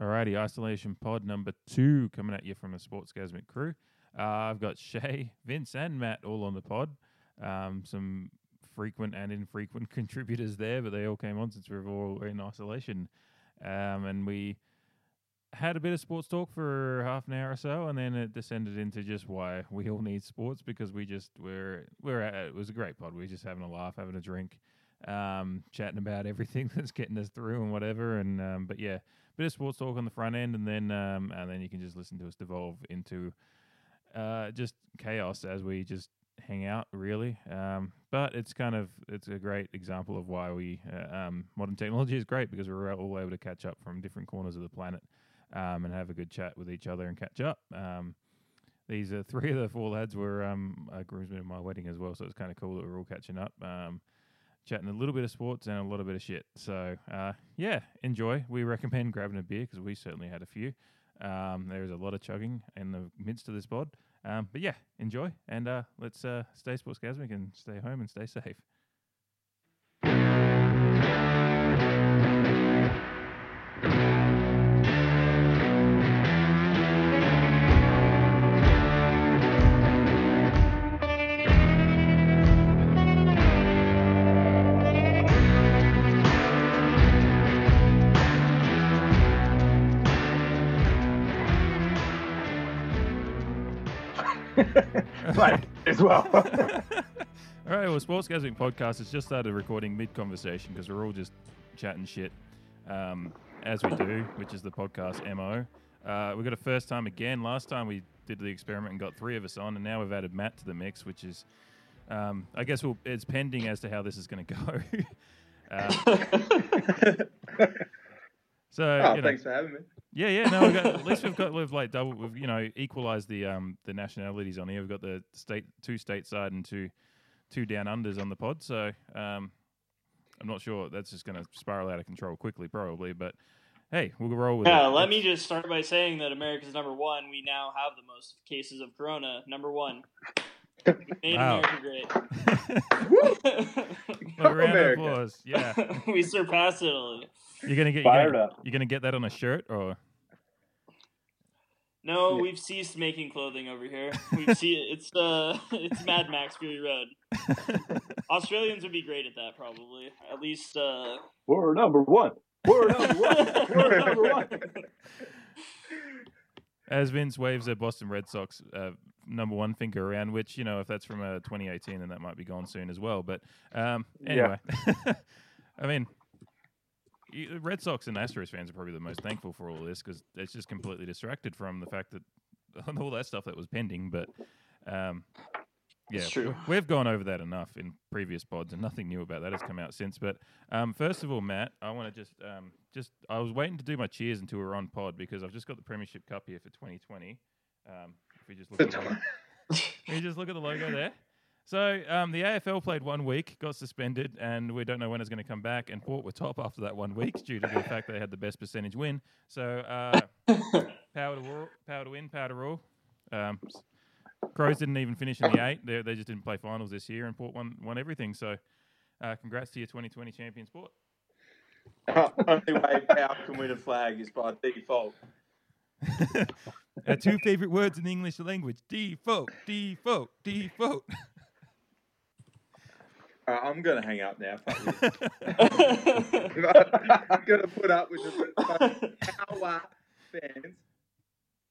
Alrighty, isolation pod number two coming at you from the Sportsgasmic crew. Uh, I've got Shay, Vince, and Matt all on the pod. Um, some frequent and infrequent contributors there, but they all came on since we were all in isolation. Um, and we had a bit of sports talk for half an hour or so, and then it descended into just why we all need sports because we just we're we're at, it was a great pod. We were just having a laugh, having a drink, um, chatting about everything that's getting us through and whatever. And um, but yeah, bit of sports talk on the front end, and then um, and then you can just listen to us devolve into uh, just chaos as we just hang out really. Um, but it's kind of it's a great example of why we uh, um, modern technology is great because we're all able to catch up from different corners of the planet um, and have a good chat with each other and catch up. Um, these are three of the four lads were um, a groomsmen at my wedding as well so it's kind of cool that we're all catching up. Um, chatting a little bit of sports and a lot of bit of shit. So uh, yeah enjoy. We recommend grabbing a beer because we certainly had a few. There's a lot of chugging in the midst of this pod um, but yeah, enjoy and uh, let's uh, stay sportsgasmic and stay home and stay safe. As well. All right, well, Sports Sportsgasmic Podcast has just started recording mid conversation because we're all just chatting shit um, as we do, which is the podcast MO. Uh, we got a first time again. Last time we did the experiment and got three of us on, and now we've added Matt to the mix, which is, um, I guess, we'll, it's pending as to how this is going to go. uh, so, Oh, you know, thanks for having me. Yeah, yeah. No, we've got, at least we've got we've like double. We've you know equalized the um the nationalities on here. We've got the state two stateside and two two down unders on the pod. So um, I'm not sure that's just going to spiral out of control quickly, probably. But hey, we'll go roll with it. Yeah, let me Let's- just start by saying that America's number one. We now have the most cases of corona. Number one. We made Wow. America great. Look, round of America. applause. Yeah, we surpassed Italy. You're gonna get you're Fired gonna, up. You're gonna get that on a shirt or No, Yeah. we've ceased making clothing over here. We've seen it's uh it's Mad Max Fury Road. Australians would be great at that probably. At least uh We're number one. We're number one. We're number one. as Vince waves a Boston Red Sox uh, number one finger around, which you know if that's from uh, 2018, then that might be gone soon as well. But um, anyway, I mean, you- Red Sox and Astros fans are probably the most thankful for all this because it's just completely distracted from the fact that all that stuff that was pending. But um, yeah, It's true. we- we've gone over that enough in previous pods, and nothing new about that has come out since. But um, first of all, Matt, I want to just um, just I was waiting to do my cheers until we are on pod because I've just got the Premiership Cup here for 2020. Um, if we just look, at the, you just look at the logo there. So um, the AFL played one week, got suspended, and we don't know when it's going to come back. And Port were top after that one week due to the fact they had the best percentage win. So uh, power to war, power to win, power to rule. Um, Crows didn't even finish in the eight. They, they just didn't play finals this year, and Port won won everything. So uh, congrats to your 2020 champion sport. Only way Power can win a flag is by default. Our two favorite words in the English language: default, default, default. Uh, I'm gonna hang up now. I'm gonna put up with the Power fans.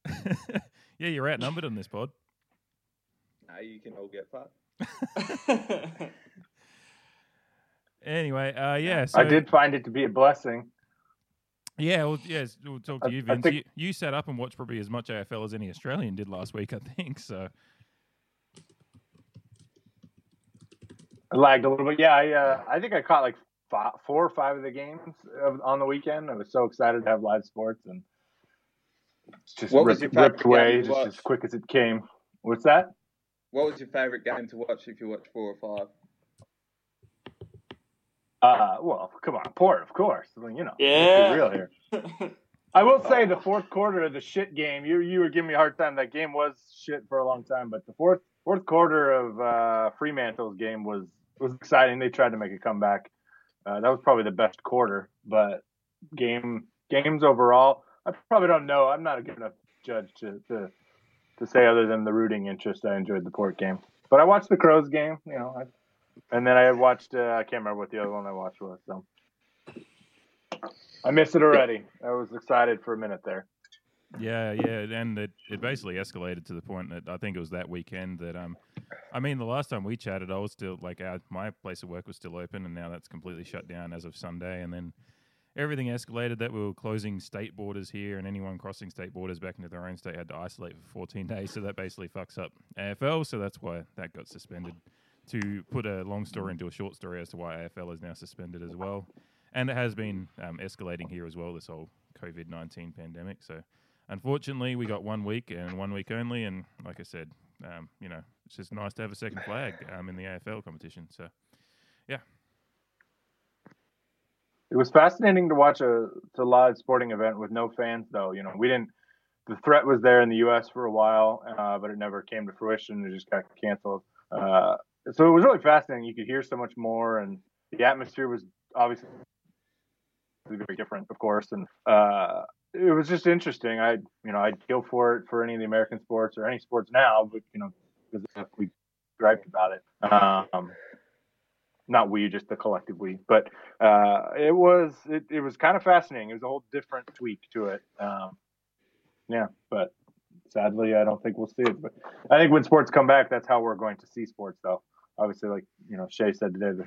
yeah, you're outnumbered on this pod. No, you can all get fucked. Anyway, uh, yeah. So I did find it to be a blessing. Yeah, well, yes, we'll talk to I- you, Vince. think- you, you sat up and watched probably as much AFL as any Australian did last week, I think. So I lagged a little bit. Yeah, I uh, I think I caught like five, four or five of the games of, on the weekend. I was so excited to have live sports and it's just What ripped, ripped away just as quick as it came. What's that? What was your favourite game to watch if you watched four or five? Uh, well, come on, Port, of course. I mean, you know, let's be Yeah. real here. I will say the fourth quarter of the shit game. You you were giving me a hard time. That game was shit for a long time, but the fourth fourth quarter of uh, Fremantle's game was was exciting. They tried to make a comeback. Uh, that was probably the best quarter, but game games overall. I probably don't know. I'm not a good enough judge to to, to say other than the rooting interest. I enjoyed the port game, but I watched the Crows game. You know, I, and then I watched. Uh, I can't remember what the other one I watched was. So I missed it already. I was excited for a minute there. Yeah, yeah, and it, it basically escalated to the point that I think it was that weekend that um, I mean, the last time we chatted, I was still like our, my place of work was still open, and now that's completely shut down as of Sunday, and then everything escalated that we were closing state borders here, and anyone crossing state borders back into their own state had to isolate for 14 days. So that basically fucks up AFL. So that's why that got suspended. To put a long story into a short story as to why AFL is now suspended as well, and it has been um, escalating here as well. This whole COVID 19 pandemic. So unfortunately, we got one week and one week only. And like I said, um, you know, it's just nice to have a second flag um, in the AFL competition. So, yeah. It was fascinating to watch a, live sporting event with no fans, though. You know, we didn't. The threat was there in the U.S. for a while, uh, but it never came to fruition. It just got canceled. Uh, so it was really fascinating. You could hear so much more, and the atmosphere was obviously very different, of course. And uh, it was just interesting. I, you know, I'd kill for it for any of the American sports or any sports now, but you know, because we griped about it. Um, not we, just the collective we. But uh, it was it, it was kind of fascinating. It was a whole different tweak to it. Um, yeah, but sadly, I don't think we'll see it. But I think when sports come back, that's how we're going to see sports, though. Obviously, like you know, Shay said today, the,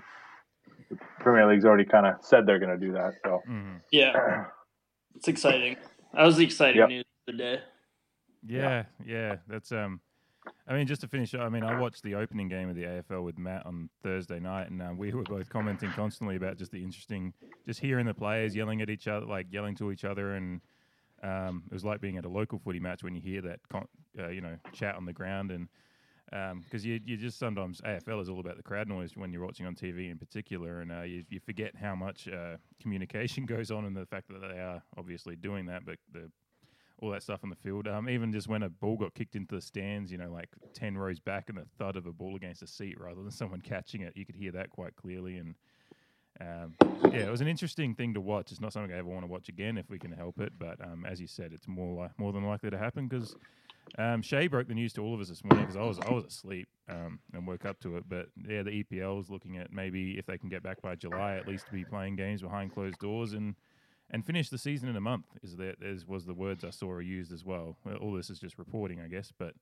the Premier League's already kind of said they're going to do that. So mm-hmm. yeah, it's exciting. That was the exciting yep. news of the day. Yeah, yeah, that's um. I mean, just to finish, I mean, I watched the opening game of the AFL with Matt on Thursday night, and uh, we were both commenting constantly about just the interesting, just hearing the players yelling at each other, like yelling to each other, and um, it was like being at a local footy match when you hear that, con- uh, you know, chat on the ground, and because um, you you just sometimes AFL is all about the crowd noise when you're watching on TV in particular, and uh, you you forget how much uh, communication goes on, and the fact that they are obviously doing that, but the all that stuff on the field. Um, even just when a ball got kicked into the stands, you know, like ten rows back, and the thud of a ball against a seat rather than someone catching it, you could hear that quite clearly. And um, yeah, it was an interesting thing to watch. It's not something I ever want to watch again if we can help it. But um, as you said, it's more li- more than likely to happen because um, Shay broke the news to all of us this morning because I was I was asleep um, and woke up to it. But yeah, the EPL is looking at maybe if they can get back by July, at least to be playing games behind closed doors and and finish the season in a month. Is that as was the words I saw used as well. well. All this is just reporting, I guess. But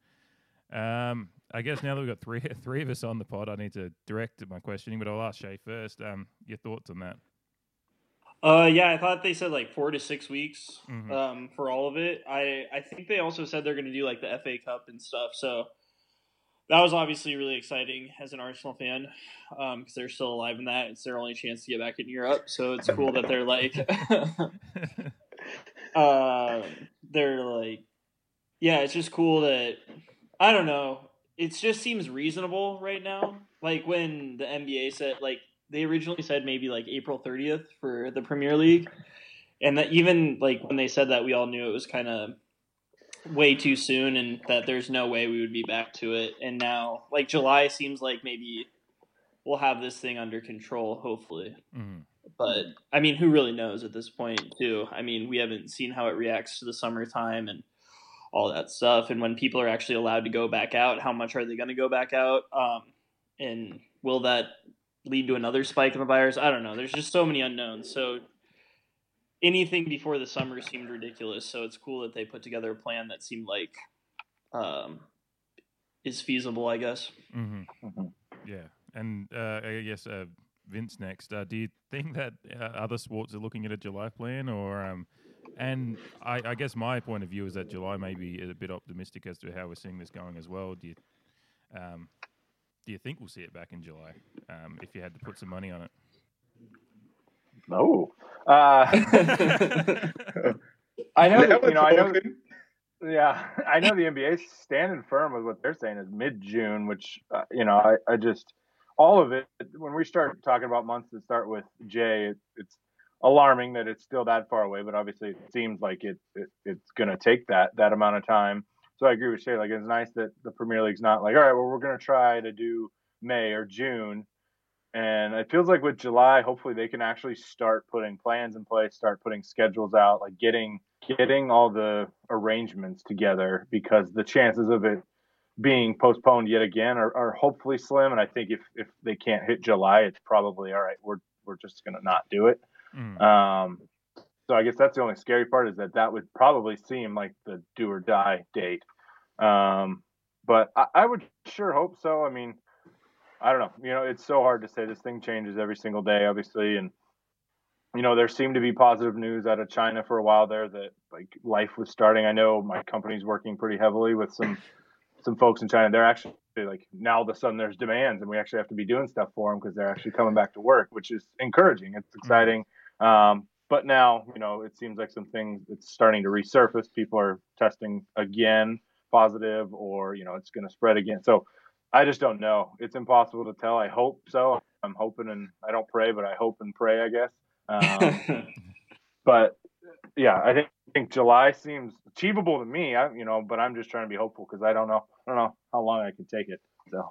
um, I guess now that we've got three three of us on the pod, I need to direct my questioning. But I'll ask Shay first. Um, your thoughts on that? Uh, yeah, I thought they said like four to six weeks mm-hmm. um, for all of it. I I think they also said they're going to do like the FA Cup and stuff. So that was obviously really exciting as an Arsenal fan because um, they're still alive in that. It's their only chance to get back in Europe. So it's cool that they're like, uh, they're like, yeah, it's just cool that I don't know. It just seems reasonable right now. Like when the NBA said like they originally said maybe like April 30th for the Premier League. And that even like when they said that, we all knew it was kind of way too soon and that there's no way we would be back to it. And now, like July seems like maybe we'll have this thing under control, hopefully. Mm-hmm. But I mean, who really knows at this point, too? I mean, we haven't seen how it reacts to the summertime and all that stuff. And when people are actually allowed to go back out, how much are they going to go back out? Um, and will that lead to another spike in the virus. I don't know. There's just so many unknowns. So anything before the summer seemed ridiculous. So it's cool that they put together a plan that seemed like um, is feasible. I guess. Mm-hmm. Mm-hmm. Yeah, and uh, I guess uh, Vince next. Uh, do you think that uh, other sports are looking at a July plan, or um, and I, I, guess my point of view is that July may be a bit optimistic as to how we're seeing this going as well. Do you, um, do you think we'll see it back in July? Um, if you had to put some money on it. No. Uh, I know. you know. I know. Yeah, I know the NBA standing firm with what they're saying is mid June, which uh, you know I, I just all of it. When we start talking about months that start with J, it, it's alarming that it's still that far away. But obviously, it seems like it, it it's going to take that that amount of time. So I agree with Shay. Like it's nice that the Premier League's not like, all right, well, we're going to try to do May or June. And it feels like with July, hopefully they can actually start putting plans in place, start putting schedules out, like getting getting all the arrangements together because the chances of it being postponed yet again are, are hopefully slim. And I think if, if they can't hit July, it's probably all right. We're we're just gonna not do it. Mm. Um, so I guess that's the only scary part is that that would probably seem like the do or die date. Um, but I, I would sure hope so. I mean, I don't know. You know, it's so hard to say. This thing changes every single day, obviously, and you know, there seemed to be positive news out of China for a while there that like life was starting. I know my company's working pretty heavily with some some folks in China. They're actually like now all of a sudden there's demands and we actually have to be doing stuff for them because they're actually coming back to work, which is encouraging. It's exciting. Um, but now, you know, it seems like some things it's starting to resurface. People are testing again positive or, you know, it's going to spread again. So I just don't know. It's impossible to tell. I hope so. I'm hoping and I don't pray, but I hope and pray, I guess. Um, but yeah, I think, I think July seems achievable to me. I, you know, but I'm just trying to be hopeful because I don't know. I don't know how long I can take it. So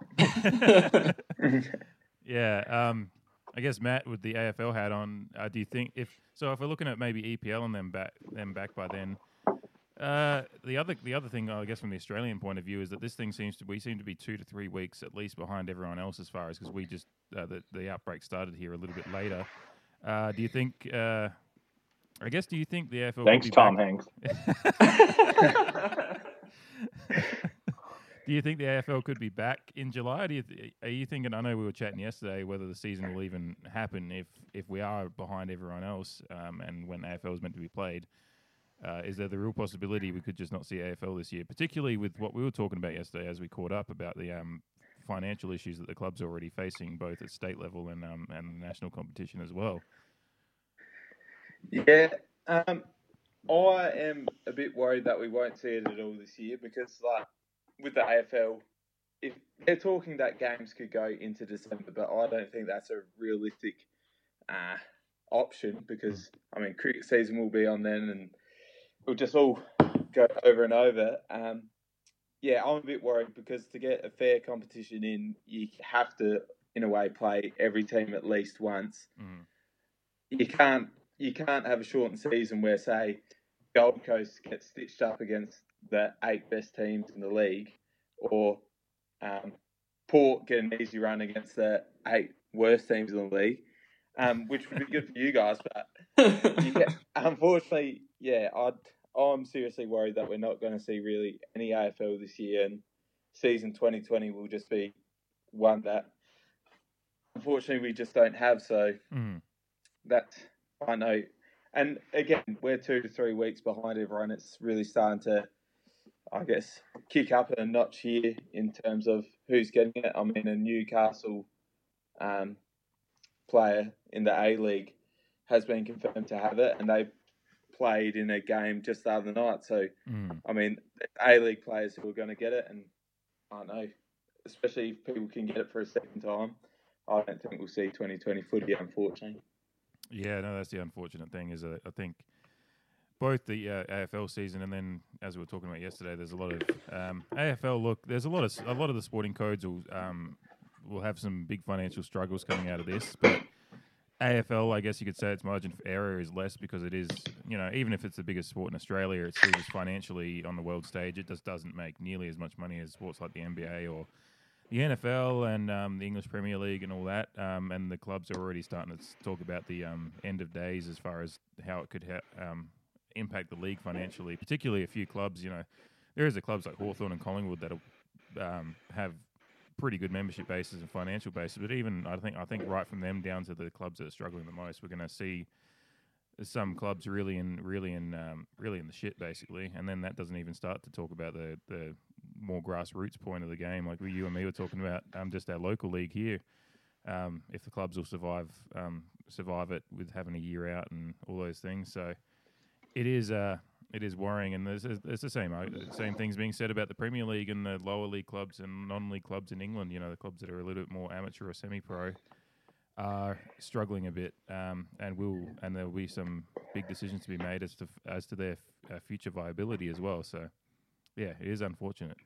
yeah. Um, I guess Matt with the AFL hat on. Uh, do you think if so? If we're looking at maybe EPL and them back, them back by then. Uh, the other the other thing, I guess, from the Australian point of view, is that this thing seems to we seem to be two to three weeks at least behind everyone else as far as because we just uh, the the outbreak started here a little bit later. Uh, do you think? Uh, I guess. Do you think the AFL? Thanks, Tom back? Hanks. do you think the AFL could be back in July? You th- are you thinking? I know we were chatting yesterday whether the season will even happen if if we are behind everyone else, um, and when AFL is meant to be played. Uh, is there the real possibility we could just not see AFL this year, particularly with what we were talking about yesterday as we caught up about the um, financial issues that the club's already facing, both at state level and um, and national competition as well? Yeah, um, I am a bit worried that we won't see it at all this year because, like, with the AFL, if they're talking that games could go into December, but I don't think that's a realistic uh, option because I mean cricket season will be on then, and we'll just all go over and over. Um, yeah, I'm a bit worried because to get a fair competition in, you have to, in a way, play every team at least once. Mm. You can't you can't have a shortened season where, say, Gold Coast gets stitched up against the eight best teams in the league, or um, Port get an easy run against the eight worst teams in the league, um, which would be good for you guys. But get, unfortunately, yeah, I'd, I'm seriously worried that we're not going to see really any AFL this year, and season 2020 will just be one that unfortunately we just don't have. So mm. that's I know. And again, we're two to three weeks behind everyone. It's really starting to I guess, kick up a notch here in terms of who's getting it. I mean, a Newcastle um, player in the A League has been confirmed to have it, and they played in a game just the other night. So, mm. I mean, A League players who are going to get it, and I don't know, especially if people can get it for a second time. I don't think we'll see 2020 footy, unfortunately. Yeah, no, that's the unfortunate thing. Is that I think both the uh, AFL season and then, as we were talking about yesterday, there's a lot of um, AFL. Look, there's a lot of a lot of the sporting codes will um, will have some big financial struggles coming out of this, but AFL, I guess you could say its margin for error is less because it is, you know, even if it's the biggest sport in Australia, it's still just financially on the world stage. It just doesn't make nearly as much money as sports like the NBA or the NFL and um, the English Premier League and all that. Um, and the clubs are already starting to talk about the um, end of days as far as how it could ha- um, impact the league financially, particularly a few clubs. You know, there is a clubs like Hawthorn and Collingwood that um, have pretty good membership bases and financial bases. But even I think I think right from them down to the clubs that are struggling the most, we're going to see some clubs really in really in um, really in the shit basically, and then that doesn't even start to talk about the the more grassroots point of the game, like you and me were talking about, um, just our local league here. Um, if the clubs will survive um, survive it with having a year out and all those things, so it is uh, it is worrying, and there's, there's the same same things being said about the Premier League and the lower league clubs and non-league clubs in England. You know, the clubs that are a little bit more amateur or semi-pro are struggling a bit, um, and will and there will be some big decisions to be made as to as to their f- uh, future viability as well. So, yeah, it is unfortunate.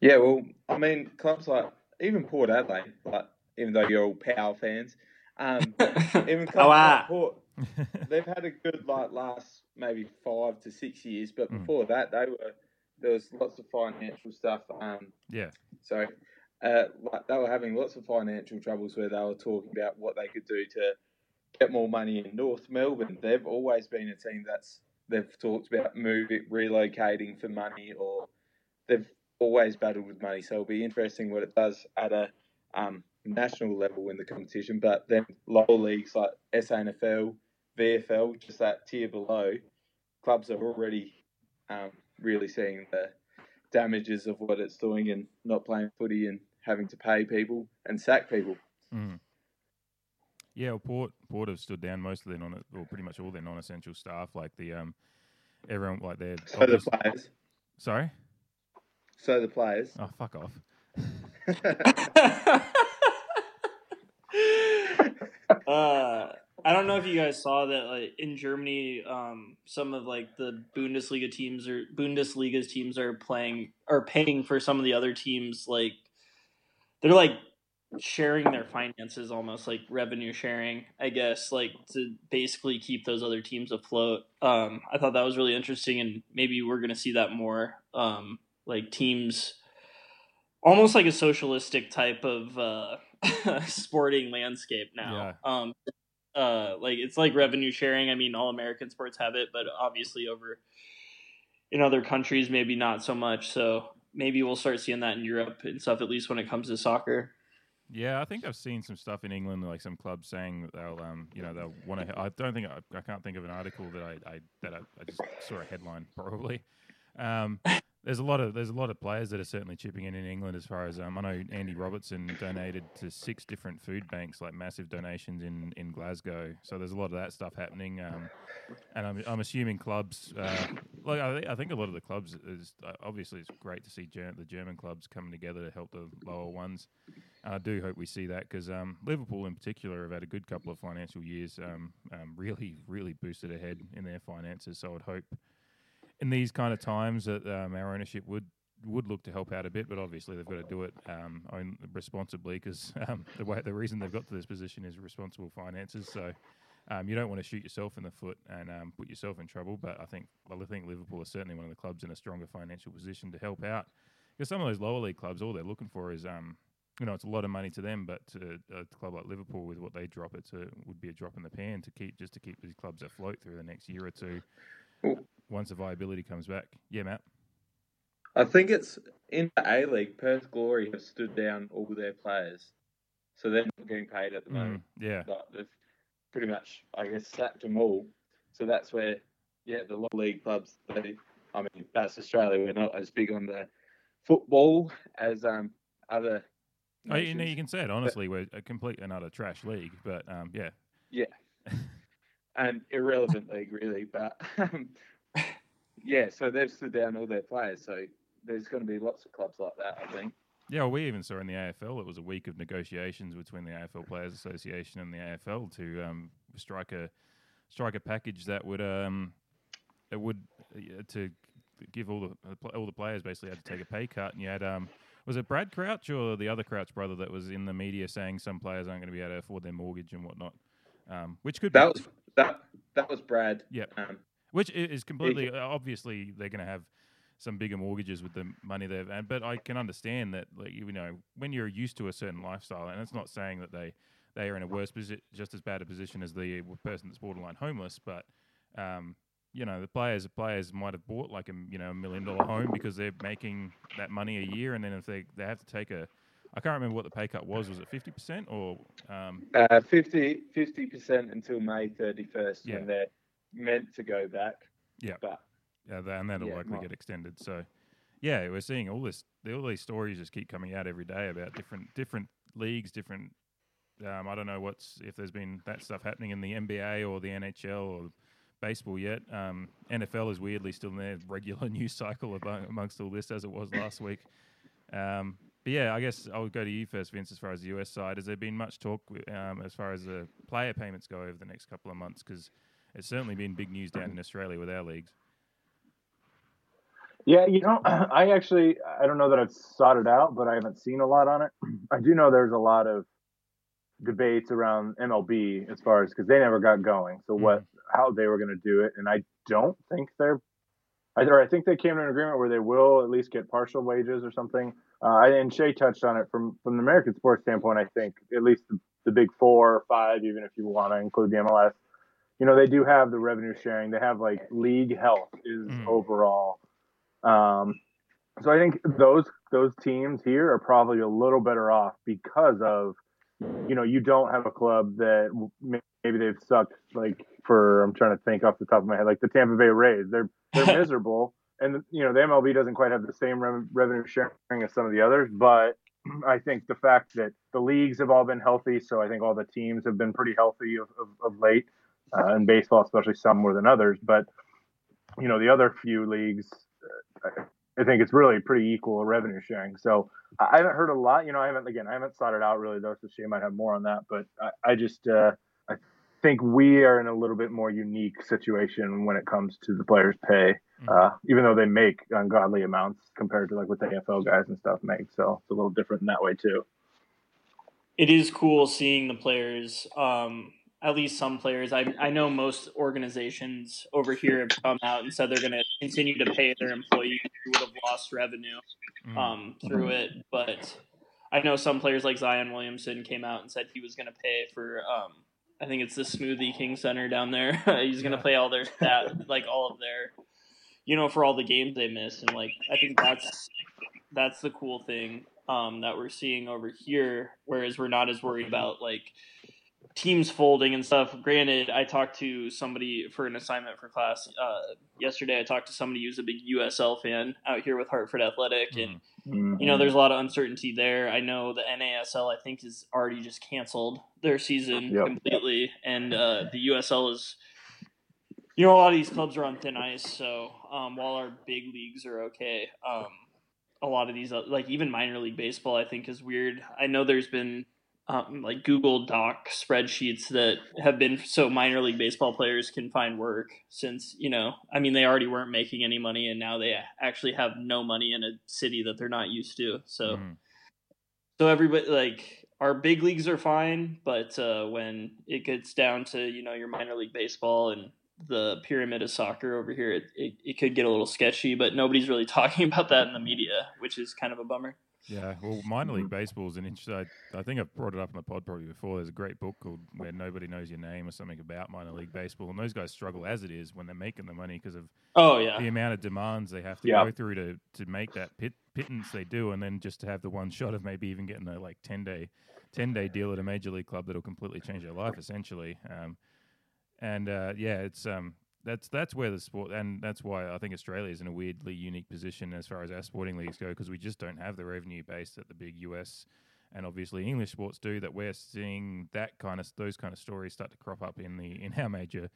Yeah, well, I mean, clubs like even Port Adelaide, like even though you're all Power fans, um, even clubs oh, ah. like Port, they've had a good like last maybe five to six years, but Mm. before that, they were there was lots of financial stuff. Um, Yeah. so uh, like they were having lots of financial troubles where they were talking about what they could do to get more money in North Melbourne. They've always been a team that's they've talked about moving, relocating for money, or they've always battled with money. So it'll be interesting what it does at a um, national level in the competition. But then lower leagues like SANFL, VFL, just that tier below, clubs are already um, really seeing the damages of what it's doing and not playing footy and having to pay people and sack people. Mm. Yeah, well, Port Port have stood down most of their non, or pretty much all their non-essential staff, like the um, everyone like their. So the players. Sorry. So the players. Oh, fuck off. uh, I don't know if you guys saw that like in Germany, um, some of like the Bundesliga teams or Bundesliga's teams are playing are paying for some of the other teams. Like they're like sharing their finances, almost like revenue sharing, I guess, like to basically keep those other teams afloat. Um, I thought that was really interesting, and maybe we're gonna see that more. Um, like teams, almost like a socialistic type of uh, sporting landscape now. Um, uh, like it's like revenue sharing. I mean, all American sports have it, but obviously over in other countries, maybe not so much. So maybe we'll start seeing that in Europe and stuff. At least when it comes to soccer. Yeah, I think I've seen some stuff in England, like some clubs saying that they'll, um, you know, they'll want to. I don't think I, I can't think of an article that I, I that I, I just saw a headline probably. Um, there's a lot of there's a lot of players that are certainly chipping in in England as far as um, I know. Andy Robertson donated to six different food banks, like massive donations in, in Glasgow. So there's a lot of that stuff happening. Um, and I'm, I'm assuming clubs, uh, like I, I think a lot of the clubs is uh, obviously it's great to see ger- the German clubs coming together to help the lower ones. And I do hope we see that because um, Liverpool in particular have had a good couple of financial years, um, um, really, really boosted ahead in their finances. So I'd hope in these kind of times that um, our ownership would would look to help out a bit, but obviously they've got to do it um, responsibly because um, the way the reason they've got to this position is responsible finances. So um, you don't want to shoot yourself in the foot and um, put yourself in trouble. But I think well, I think Liverpool is certainly one of the clubs in a stronger financial position to help out because some of those lower league clubs, all they're looking for is um, you know, it's a lot of money to them, but to a club like Liverpool, with what they drop, it would be a drop in the pan to keep just to keep these clubs afloat through the next year or two. Cool. Once the viability comes back, yeah, Matt. I think it's in the A League. Perth Glory have stood down all their players, so they're not getting paid at the moment. Mm, yeah, But they've pretty much, I guess, sacked them all. So that's where, yeah, the lower league clubs. They, I mean, that's Australia. We're not as big on the football as um other. oh, you know, you can say it honestly. We're a complete and utter trash league, but um, yeah. yeah, an irrelevant league, really. But um, yeah, so they've stood down all their players. So there's going to be lots of clubs like that, I think. Yeah, well, we even saw in the AFL it was a week of negotiations between the AFL Players Association and the AFL to um, strike a strike a package that would um, it would uh, to give all the all the players basically had to take a pay cut, and you had um, was it Brad Crouch or the other Crouch brother that was in the media saying some players aren't going to be able to afford their mortgage and whatnot, um, which could That be, was that that was Brad. Yep. Um, which is completely uh, obviously they're going to have some bigger mortgages with the money they've and but I can understand that like you know when you're used to a certain lifestyle and it's not saying that they they are in a worse position just as bad a position as the person that's borderline homeless but um you know the players the players might have bought like a you know a million dollar home because they're making that money a year and then if they they have to take a I can't remember what the pay cut was was it 50% or um uh, 50 percent until May thirty first Yeah. when they're meant to go back. Yeah. but Yeah, and that'll Yeah, likely not- get extended. So, yeah, we're seeing all this. All these stories just keep coming out every day about different different leagues, different. Um, I don't know what's if there's been that stuff happening in the NBA or the NHL or baseball yet. Um, NFL is weirdly still in their regular news cycle among, amongst all this as it was last week. Um, but yeah, I guess I'll go to you first, Vince. As far as the US side, has there been much talk um, as far as the player payments go over the next couple of months? Because it's certainly been big news down in Australia with our leagues. Yeah, you know, I actually I don't know that I've sought it out, but I haven't seen a lot on it. I do know there's a lot of debates around MLB as far as because they never got going. So what, how they were going to do it, and I don't think they're, either I think they came to an agreement where they will at least get partial wages or something. Uh, and Shay touched on it from from the American sports standpoint. I think at least the, the big four or five, even if you want to include the MLS, you know, they do have the revenue sharing. They have like league health is Mm. overall. Um, so I think those those teams here are probably a little better off because of you know you don't have a club that maybe they've sucked like for I'm trying to think off the top of my head like the Tampa Bay Rays they're they're miserable and you know the MLB doesn't quite have the same rev- revenue sharing as some of the others but I think the fact that the leagues have all been healthy so I think all the teams have been pretty healthy of, of, of late uh, in baseball especially some more than others but you know the other few leagues uh, I think it's really pretty equal revenue sharing. So I I haven't heard a lot. You know, I haven't again, I haven't sought it out really though. So she might have more on that. But I, I just uh, I think we are in a little bit more unique situation when it comes to the players' pay. Uh, even though they make ungodly amounts compared to like what the AFL guys and stuff make. So it's a little different in that way too. it is cool seeing the players. Um, at least some players. I I know most organizations over here have come out and said they're going to continue to pay their employees who would have lost revenue Mm. um, through it. But I know some players like Zion Williamson came out and said he was going to pay for. Um, I think it's the Smoothie King Center down there. He's going to Yeah. pay all their stat, like all of their, you know, for all the games they miss. And like I think that's that's the cool thing um, that we're seeing over here. Whereas we're not as worried about like teams folding and stuff. Granted, I talked to somebody for an assignment for class uh, yesterday. I talked to somebody who's a big USL fan out here with Hartford Athletic, and Mm. you know, there's a lot of uncertainty there. I know the NASL, I think, is already just canceled their season Yep. completely, and uh, the USL is. You know, a lot of these clubs are on thin ice, so um, while our big leagues are okay, um, a lot of these, like even minor league baseball, I think is weird. I know there's been um, like Google Doc spreadsheets that have been so minor league baseball players can find work since, you know, I mean, they already weren't making any money and now they actually have no money in a city that they're not used to. So, Mm. so everybody, like, our big leagues are fine, but uh, when it gets down to, you know, your minor league baseball and the pyramid of soccer over here, it, it, it could get a little sketchy, but nobody's really talking about that in the media, which is kind of a bummer. Yeah, well, minor league baseball is an interesting. I, I think I've brought it up in the pod probably before. There's a great book called "Where Nobody Knows Your Name" or something about minor league baseball, and those guys struggle as it is when they're making the money because of Oh, yeah. the amount of demands they have to Yeah. go through to to make that pit, pittance they do, and then just to have the one shot of maybe even getting a like ten day ten day deal at a major league club that'll completely change their life essentially. Um, and uh, yeah, it's um that's that's where the sport and that's why I think Australia is in a weirdly unique position as far as our sporting leagues go because we just don't have the revenue base that the big US and obviously English sports do that we're seeing that kind of those kind of stories start to crop up in the in our major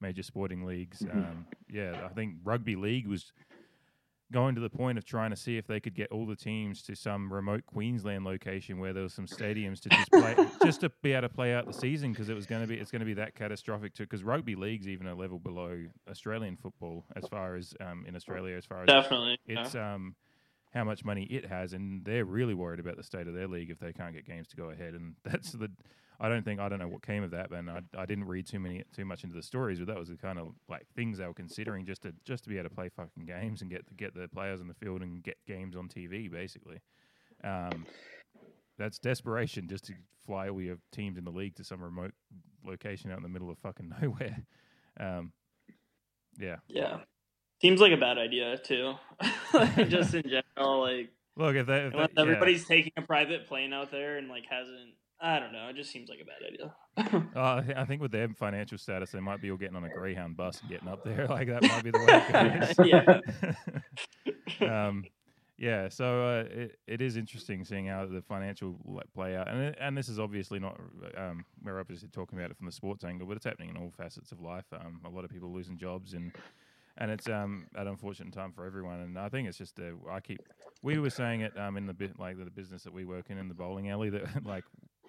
major sporting leagues. Um, yeah, I think rugby league was going to the point of trying to see if they could get all the teams to some remote Queensland location where there was some stadiums to just play, just to be able to play out the season because it was going to be it's going to be that catastrophic too. Because rugby league's even a level below Australian football as far as um, in Australia as far as Definitely. yeah. it's um how much money it has, and they're really worried about the state of their league if they can't get games to go ahead. And that's the I don't think I don't know what came of that, and I, I didn't read too many too much into the stories, but that was the kind of like things they were considering just to just to be able to play fucking games and get get the players on the field and get games on TV, basically. Um, that's desperation just to fly all your teams in the league to some remote location out in the middle of fucking nowhere. Um, yeah. Yeah. Seems like a bad idea too. Just in general, like Look, if they, if unless they yeah. everybody's taking a private plane out there and like hasn't I don't know, it just seems like a bad idea. Oh, I think with their financial status, they might be all getting on a Greyhound bus and getting up there. Like that might be the way it goes. um, yeah. So uh, it, it is interesting seeing how the financial play out, and it, and this is obviously not. Um, we're obviously talking about it from the sports angle, but it's happening in all facets of life. Um, a lot of people losing jobs and. And it's um an unfortunate time for everyone, and I think it's just uh, I keep. We were saying it um in the bit like the business that we work in in the bowling alley that like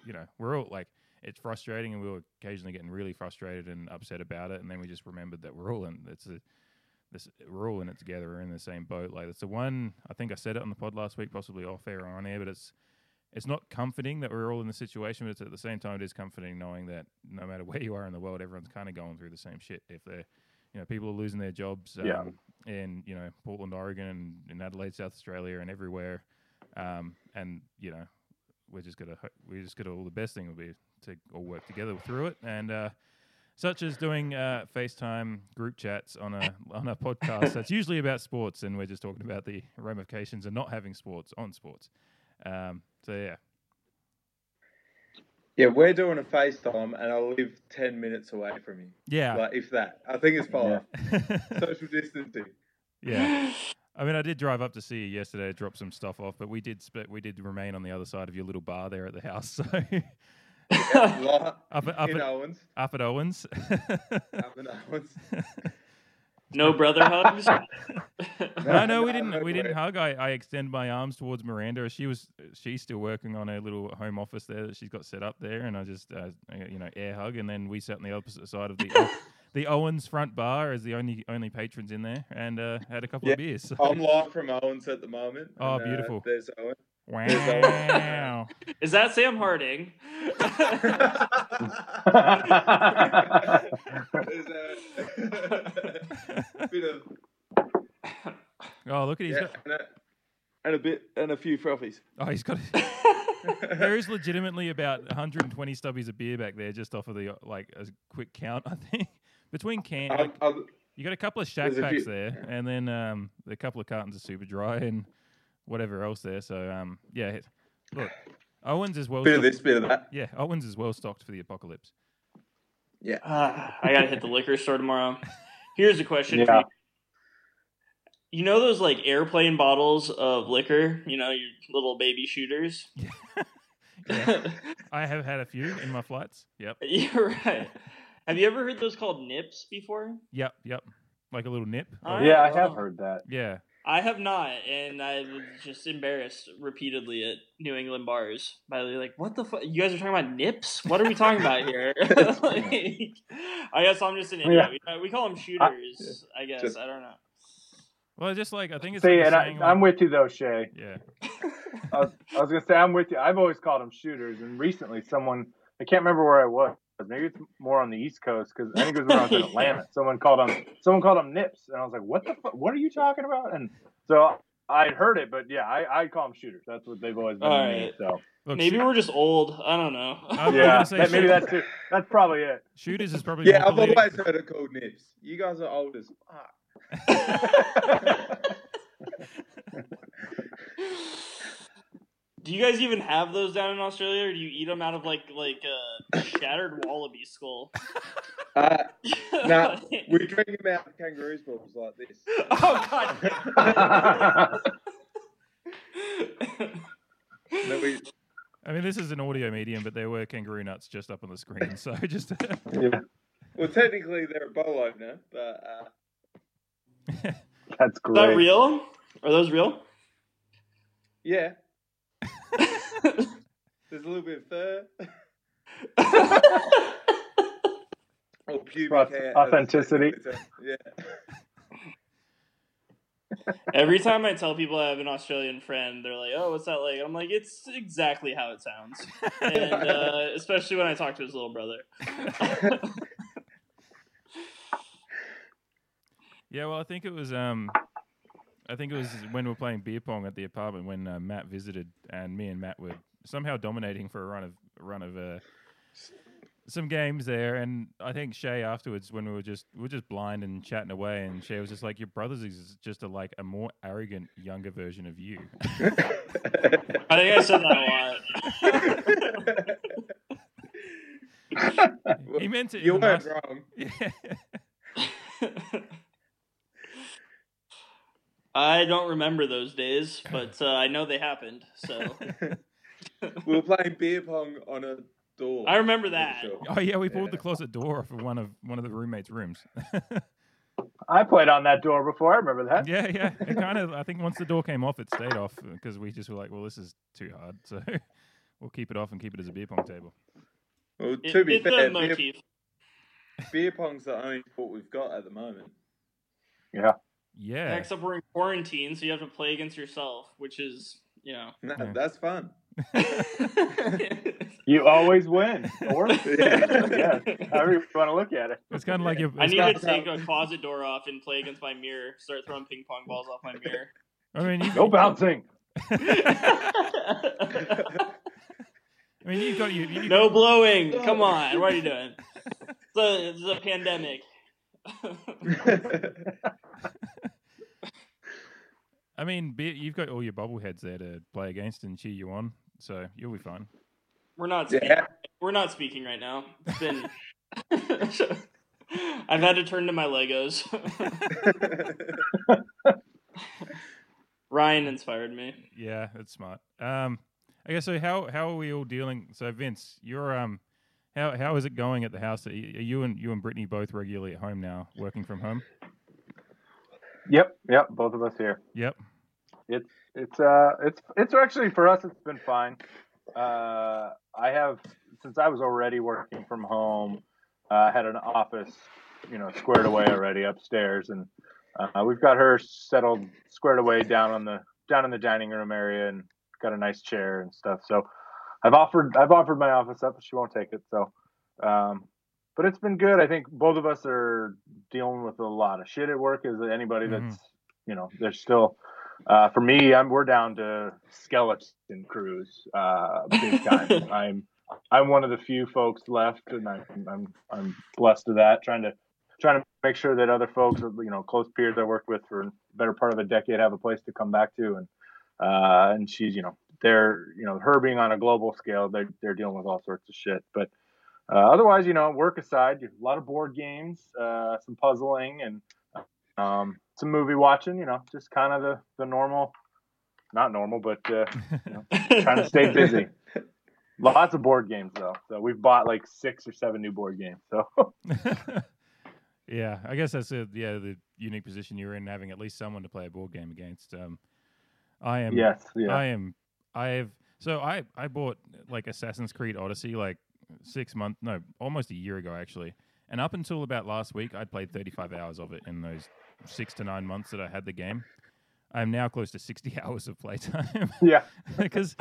you know we're all like it's frustrating and we were occasionally getting really frustrated and upset about it and then we just remembered that we're all in it's a this we're all in it together we're in the same boat like it's the one i think i said it on the pod last week possibly off air or on air but it's it's not comforting that we're all in the situation, but it's at the same time it is comforting knowing that no matter where you are in the world, everyone's kind of going through the same shit. If they're, you know, people are losing their jobs um, Yeah. in you know Portland, Oregon, and in Adelaide, South Australia, and everywhere, um, and you know, we're just gonna ho- we just gonna all the best thing will be to all work together through it, and uh, such as doing uh, FaceTime group chats on a on a podcast that's usually about sports, and we're just talking about the ramifications of not having sports on sports. Um, so yeah, Yeah, we're doing a FaceTime, and I live ten minutes away from you. yeah, Like if that, I think it's fine. Yeah. Social distancing. yeah. I mean, I did drive up to see you yesterday, drop some stuff off, but we did split. We did remain on the other side of your little bar there at the house. So Like, up at, up, in at, Owens, up at Owens. up in Owens. no brother hugs. no, no, we didn't. no We didn't hug. I, I extend my arms towards Miranda. She was. She's still working on her little home office there that she's got set up there, and I just, uh, you know, air hug, and then we sat on the opposite side of the O- the Owens front bar as the only only patrons in there, and uh, had a couple Yeah. of beers. So- I'm live from Owens at the moment. Oh, and, uh, beautiful. there's Owen. wow. Is that Sam Harding? A oh, look at he's yeah, got. and, a, and a bit and a few frothies. Oh, he's got. there is legitimately about 120 stubbies of beer back there, just off of the uh, like a quick count. I think between can, Um, like, um, you got a couple of shack packs few- there, and then um, a couple of cartons of super dry and whatever else there. So um, yeah, look, Owens is well. bit of this, bit of that. Yeah, Owens is well stocked for the apocalypse. Yeah. Ah, I gotta hit the liquor store tomorrow. Here's a question for Yeah. you. You know those like airplane bottles of liquor? You know your little baby shooters. Yeah. I have had a few in my flights. Yep, You're right. Have you ever heard those called nips before? yep, yep. Like a little nip. Oh, yeah, I have heard that. Yeah, I have not, and I was just embarrassed repeatedly at New England bars by like, what the fuck? You guys are talking about nips? What are we talking about here? like, I guess I'm just an idiot. Yeah. We, we call them shooters. I guess Just- I don't know. well, just like I think it's See, like and I, I'm like- with you though, Shay. Yeah, I was, I was gonna say I'm with you. I've always called them shooters, and recently someone I can't remember where I was. Maybe it's more on the East Coast because I think it was when I was in Atlanta. Someone called them someone called them nips, and I was like, "What the? Fu- what are you talking about?" And so I'd heard it, but yeah, I I call them shooters. That's what they've always been All me. So look, Maybe shoot- we're just old. I don't know. I'm yeah, gonna say that, maybe that's it. That's probably it. shooters is probably Yeah, I've always heard it called nips. You guys are old as fuck. Do you guys even have those down in Australia, or do you eat them out of like like a shattered wallaby skull? Uh, nah, we drink them out of kangaroos balls like this. oh god. Then we, I mean, this is an audio medium, but there were kangaroo nuts just up on the screen. So just yeah, well, technically they're a bowl opener, but uh, that's Is great. that real? Are those real? yeah, there's a little bit of fur or pubic Auth- hair. authenticity. Yeah. Every time I tell people I have an Australian friend, they're like, "Oh, what's that like?" I'm like, "It's exactly how it sounds," and uh, especially when I talk to his little brother. yeah, well, I think it was um, I think it was when we were playing beer pong at the apartment when uh, Matt visited, and me and Matt were somehow dominating for a run of run of uh, some games there. And I think Shay afterwards, when we were just we were just blind and chatting away, and Shay was just like, "Your brother's is just a like a more arrogant younger version of you." I think I said that a lot. he meant it. you in weren't nice- wrong. Yeah. I don't remember those days, but uh, I know they happened. So we were playing beer pong on a door. I remember that. sure. Oh yeah, we pulled Yeah. the closet door off of one of one of the roommates' rooms. I played on that door before. I remember that. yeah, yeah. It kind of. I think once the door came off, it stayed off because we just were like, well, this is too hard, so we'll keep it off and keep it as a beer pong table. Well, It- to be it's fair, beer, motif. beer pong's the only sport we've got at the moment. Yeah. Yeah, Next up, we're in quarantine, so you have to play against yourself, which is, you know, No, Yeah. That's fun. You always win, or Yeah. yeah, however you want to look at it. It's kind of like your. I need to take a closet door off and play against my mirror. Start throwing ping pong balls off my mirror. I mean, you, No bouncing. I mean, you've got you. you no blowing. Come on. What are you doing? It's a, it's a pandemic. I mean, be, you've got all your bobbleheads there to play against and cheer you on, so you'll be fine. We're not. Speaking, yeah. We're not speaking right now. It's been. I've had to turn to my Legos. Ryan inspired me. Yeah, that's smart. Um, I guess so. How how are we all dealing? So Vince, you're um, how how is it going at the house? Are you and you and Brittany both regularly at home now, working from home? Yep, yep, both of us here. Yep. It's uh, it's it's actually for us. It's been fine. Uh, I have since I was already working from home. uh, I had an office, you know, squared away already upstairs, and uh, we've got her settled, squared away down on the down in the dining room area, and got a nice chair and stuff. So I've offered I've offered my office up, but she won't take it. So, um, but it's been good. I think both of us are dealing with a lot of shit at work. As anybody Mhm. that's you know, there's still. Uh, for me, I'm we're down to skeleton crews, uh, big time. I'm I'm one of the few folks left, and I'm I'm I'm blessed to that. Trying to trying to make sure that other folks, you know, close peers I worked with for the better part of a decade, have a place to come back to, and uh, and she's you know they're you know her being on a global scale, they're they're dealing with all sorts of shit, but. Uh, otherwise, you know, work aside, a lot of board games, uh, some puzzling, and um, some movie watching. You know, just kind of the the normal, not normal, but uh, trying to stay busy. Lots of board games though. So we've bought like six or seven new board games. So yeah, I guess that's a, yeah the unique position you're in, having at least someone to play a board game against. Um, I am. yes, yeah. I am. I have. So I I bought like Assassin's Creed Odyssey like six months, no, almost a year ago actually. And up until about last week, I'd played 35 hours of it in those six to nine months that I had the game. I'm now close to 60 hours of playtime yeah, because,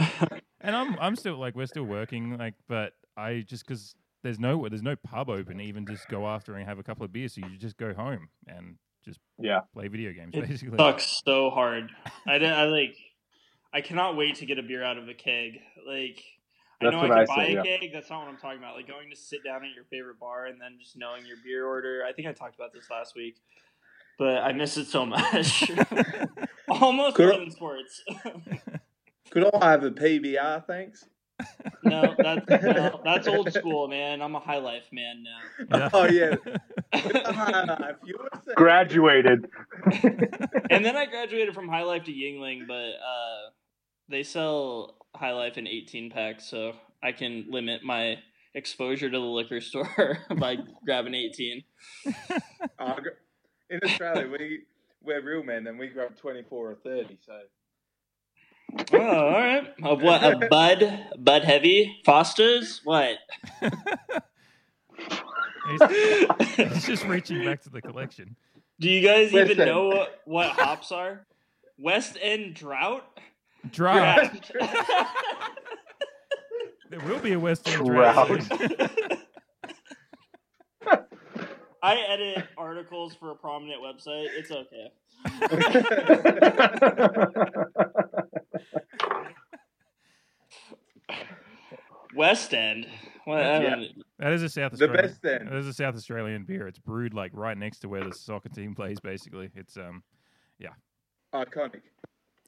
and I'm I'm still like we're still working like, but I just because there's no there's no pub open even just go after and have a couple of beers, so you just go home and just yeah. play video games It basically. Sucks so hard. I, did- I like. I cannot wait to get a beer out of a keg. Like I That's know what I I can buy say, a yeah. keg. That's not what I'm talking about. Like going to sit down at your favorite bar and then just knowing your beer order. I think I talked about this last week, but I miss it so much. Almost Could- more than sports. Could I have a PBR, thanks? no, that's no, that's old school, man. I'm a high life man now. Yeah. Oh, yeah. if you Graduated. And then I graduated from High Life to Yuengling, but uh, they sell High Life in 18 packs, so I can limit my exposure to the liquor store by grabbing 18. Oh, gr- in Australia, we we're real men, and we grab twenty four or thirty. So Oh, all right. Of what? A Bud? Bud Heavy? Foster's? What? he's, he's just reaching back to the collection. Do you guys even Listen. know what, what hops are? West End Drought? Drought. Drought. There will be a Western Drought. drought. I edit articles for a prominent website. It's okay. West End. What, I Yeah. that is a South the Australian. best then. That is a South Australian beer. It's brewed like right next to where the soccer team plays. Basically, it's um yeah. Iconic.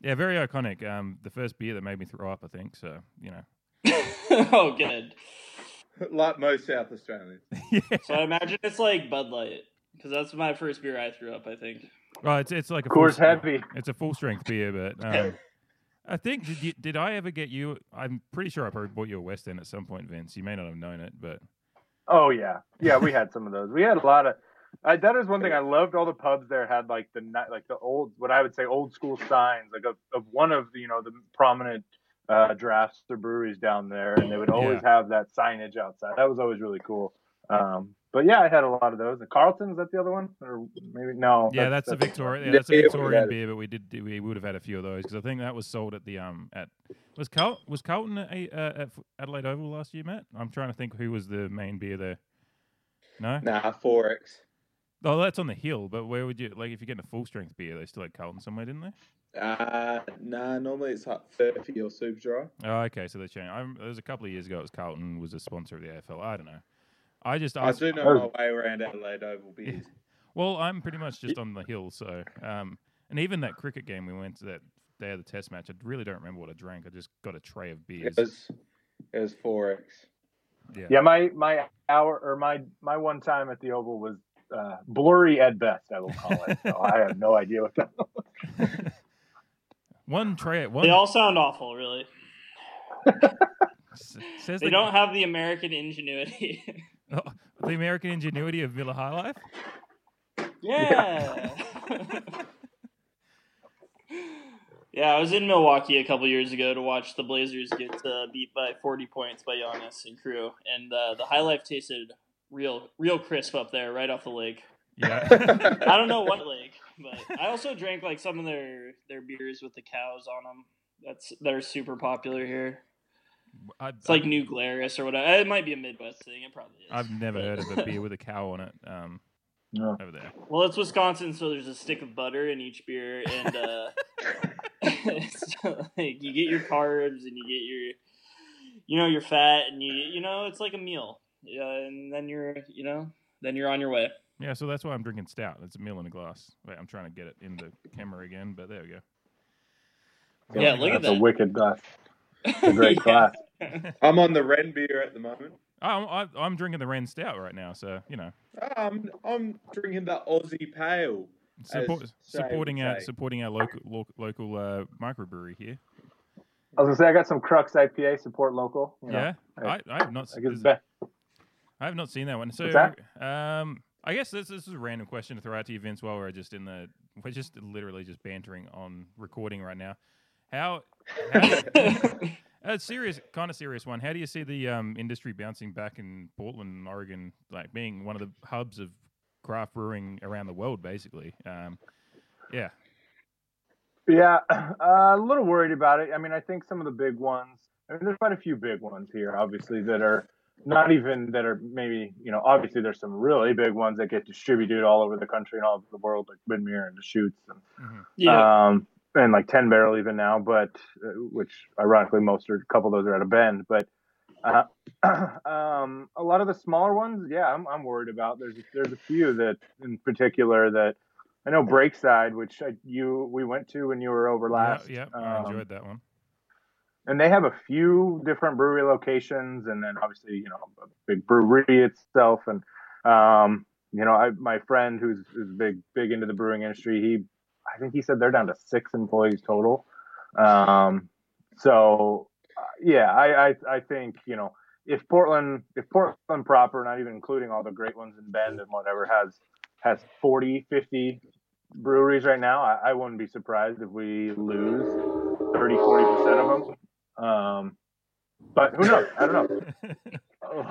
Yeah very iconic. Um, the first beer that made me throw up. I think so. You know. oh, good. Like most South Australians. yeah. So I imagine it's like Bud Light because that's my first beer I threw up. I think. Well, it's it's like a full Coors s- Heavy. It's a full strength beer, but um, I think did you, did I ever get you? I'm pretty sure I probably bought you a West End at some point, Vince. You may not have known it, but Oh yeah, yeah. We had some of those. We had a lot of. I, that is one thing I loved. All the pubs there had like the like the old what I would say old school signs like of, of one of the you know the prominent uh, drafts or breweries down there, and they would always have that signage outside. That was always really cool. Um, but yeah, I had a lot of those. The Carlton is that the other one, or maybe no? Yeah, that's, a Victoria. Yeah, Yeah, that's a Victorian beer, but we did we would have had a few of those because I think that was sold at the um at was Carl was Carlton at, uh, at Adelaide Oval last year, Matt. I'm trying to think who was the main beer there. No, Nah, four X. oh, that's on the hill. But where would you like if you're getting a full strength beer? They still had Carlton somewhere, didn't they? Uh, nah, normally it's like thirty or super dry. Oh, okay, so they changed. I'm, there was a couple of years ago. It was Carlton was a sponsor of the AFL. I don't know. I just I asked. do know Oh. my way around Adelaide Oval beers. Well, I'm pretty much just on the hill, so um, and even that cricket game we went to that day of the test match, I really don't remember what I drank. I just got a tray of beers. It was it was four X. Yeah. Yeah, my my hour or my my one time at the Oval was uh, blurry at best. I will call it. So I have no idea what that. Was. one tray. One They all sound awful, really. s- says They the, don't have the American ingenuity. oh, the American ingenuity of Miller High Life. yeah. yeah, I was in Milwaukee a couple years ago to watch the Blazers get uh, beat by 40 points by Giannis and crew, and uh, the High Life tasted real, real crisp up there, right off the lake. Yeah. I don't know what lake, but I also drank like some of their their beers with the cows on them. That's that are super popular here. I, It's like New Glarus or whatever. It might be a Midwest thing. It probably is. I've never heard of a beer with a cow on it. Um, No. over there. Well, it's Wisconsin, so there's a stick of butter in each beer, and uh, so, like you get your carbs and you get your, you know, your fat, and you you know it's like a meal. Yeah, and then you're you know then you're on your way. Yeah, so that's why I'm drinking stout. It's a meal in a glass. Wait, I'm trying to get it in the camera again, but there we go. Yeah, look at That's a wicked glass. It's a great Yeah. glass. I'm on the Ren beer at the moment. I'm, I, I'm drinking the Ren Stout right now, so you know, Um, I'm drinking the Aussie Pale. support, supporting our say. supporting our local lo- local uh, microbrewery here. I was gonna say I got some Crux IPA support local. You know, yeah, I- I, I have not. I guess s- be- I have not seen that one. So, um, I guess this, this is a random question to throw out to you, Vince. While we're just in the, we're just literally just bantering on recording right now. How, how a serious, kind of serious one. How do you see the um, industry bouncing back in Portland, Oregon, like being one of the hubs of craft brewing around the world, basically? Um, yeah, Yeah, uh, a little worried about it. I mean, I think some of the big ones. I mean, there's quite a few big ones here, obviously, that are not even that are maybe you know. Obviously, there's some really big ones that get distributed all over the country and all over the world, like Widmer and Deschutes and hmm yeah, um, and like Ten Barrel even now, but uh, which ironically most are a couple of those are out of Bend, but uh, um, a lot of the smaller ones, yeah, I'm, I'm worried about. There's there's a few that in particular that I know Breakside, which I, you we went to when you were over last. yeah, yeah, I um, enjoyed that one. And they have a few different brewery locations, and then obviously you know a big brewery itself, and um, you know I, my friend who's who's big big into the brewing industry, he I think he said they're down to six employees total. Um, so uh, yeah, I, I I think you know if Portland if Portland proper, not even including all the great ones in Bend and whatever, has has 40, 50 breweries right now, I, I wouldn't be surprised if we lose 30, 40 percent of them. Um, but who knows? I don't know. Oh,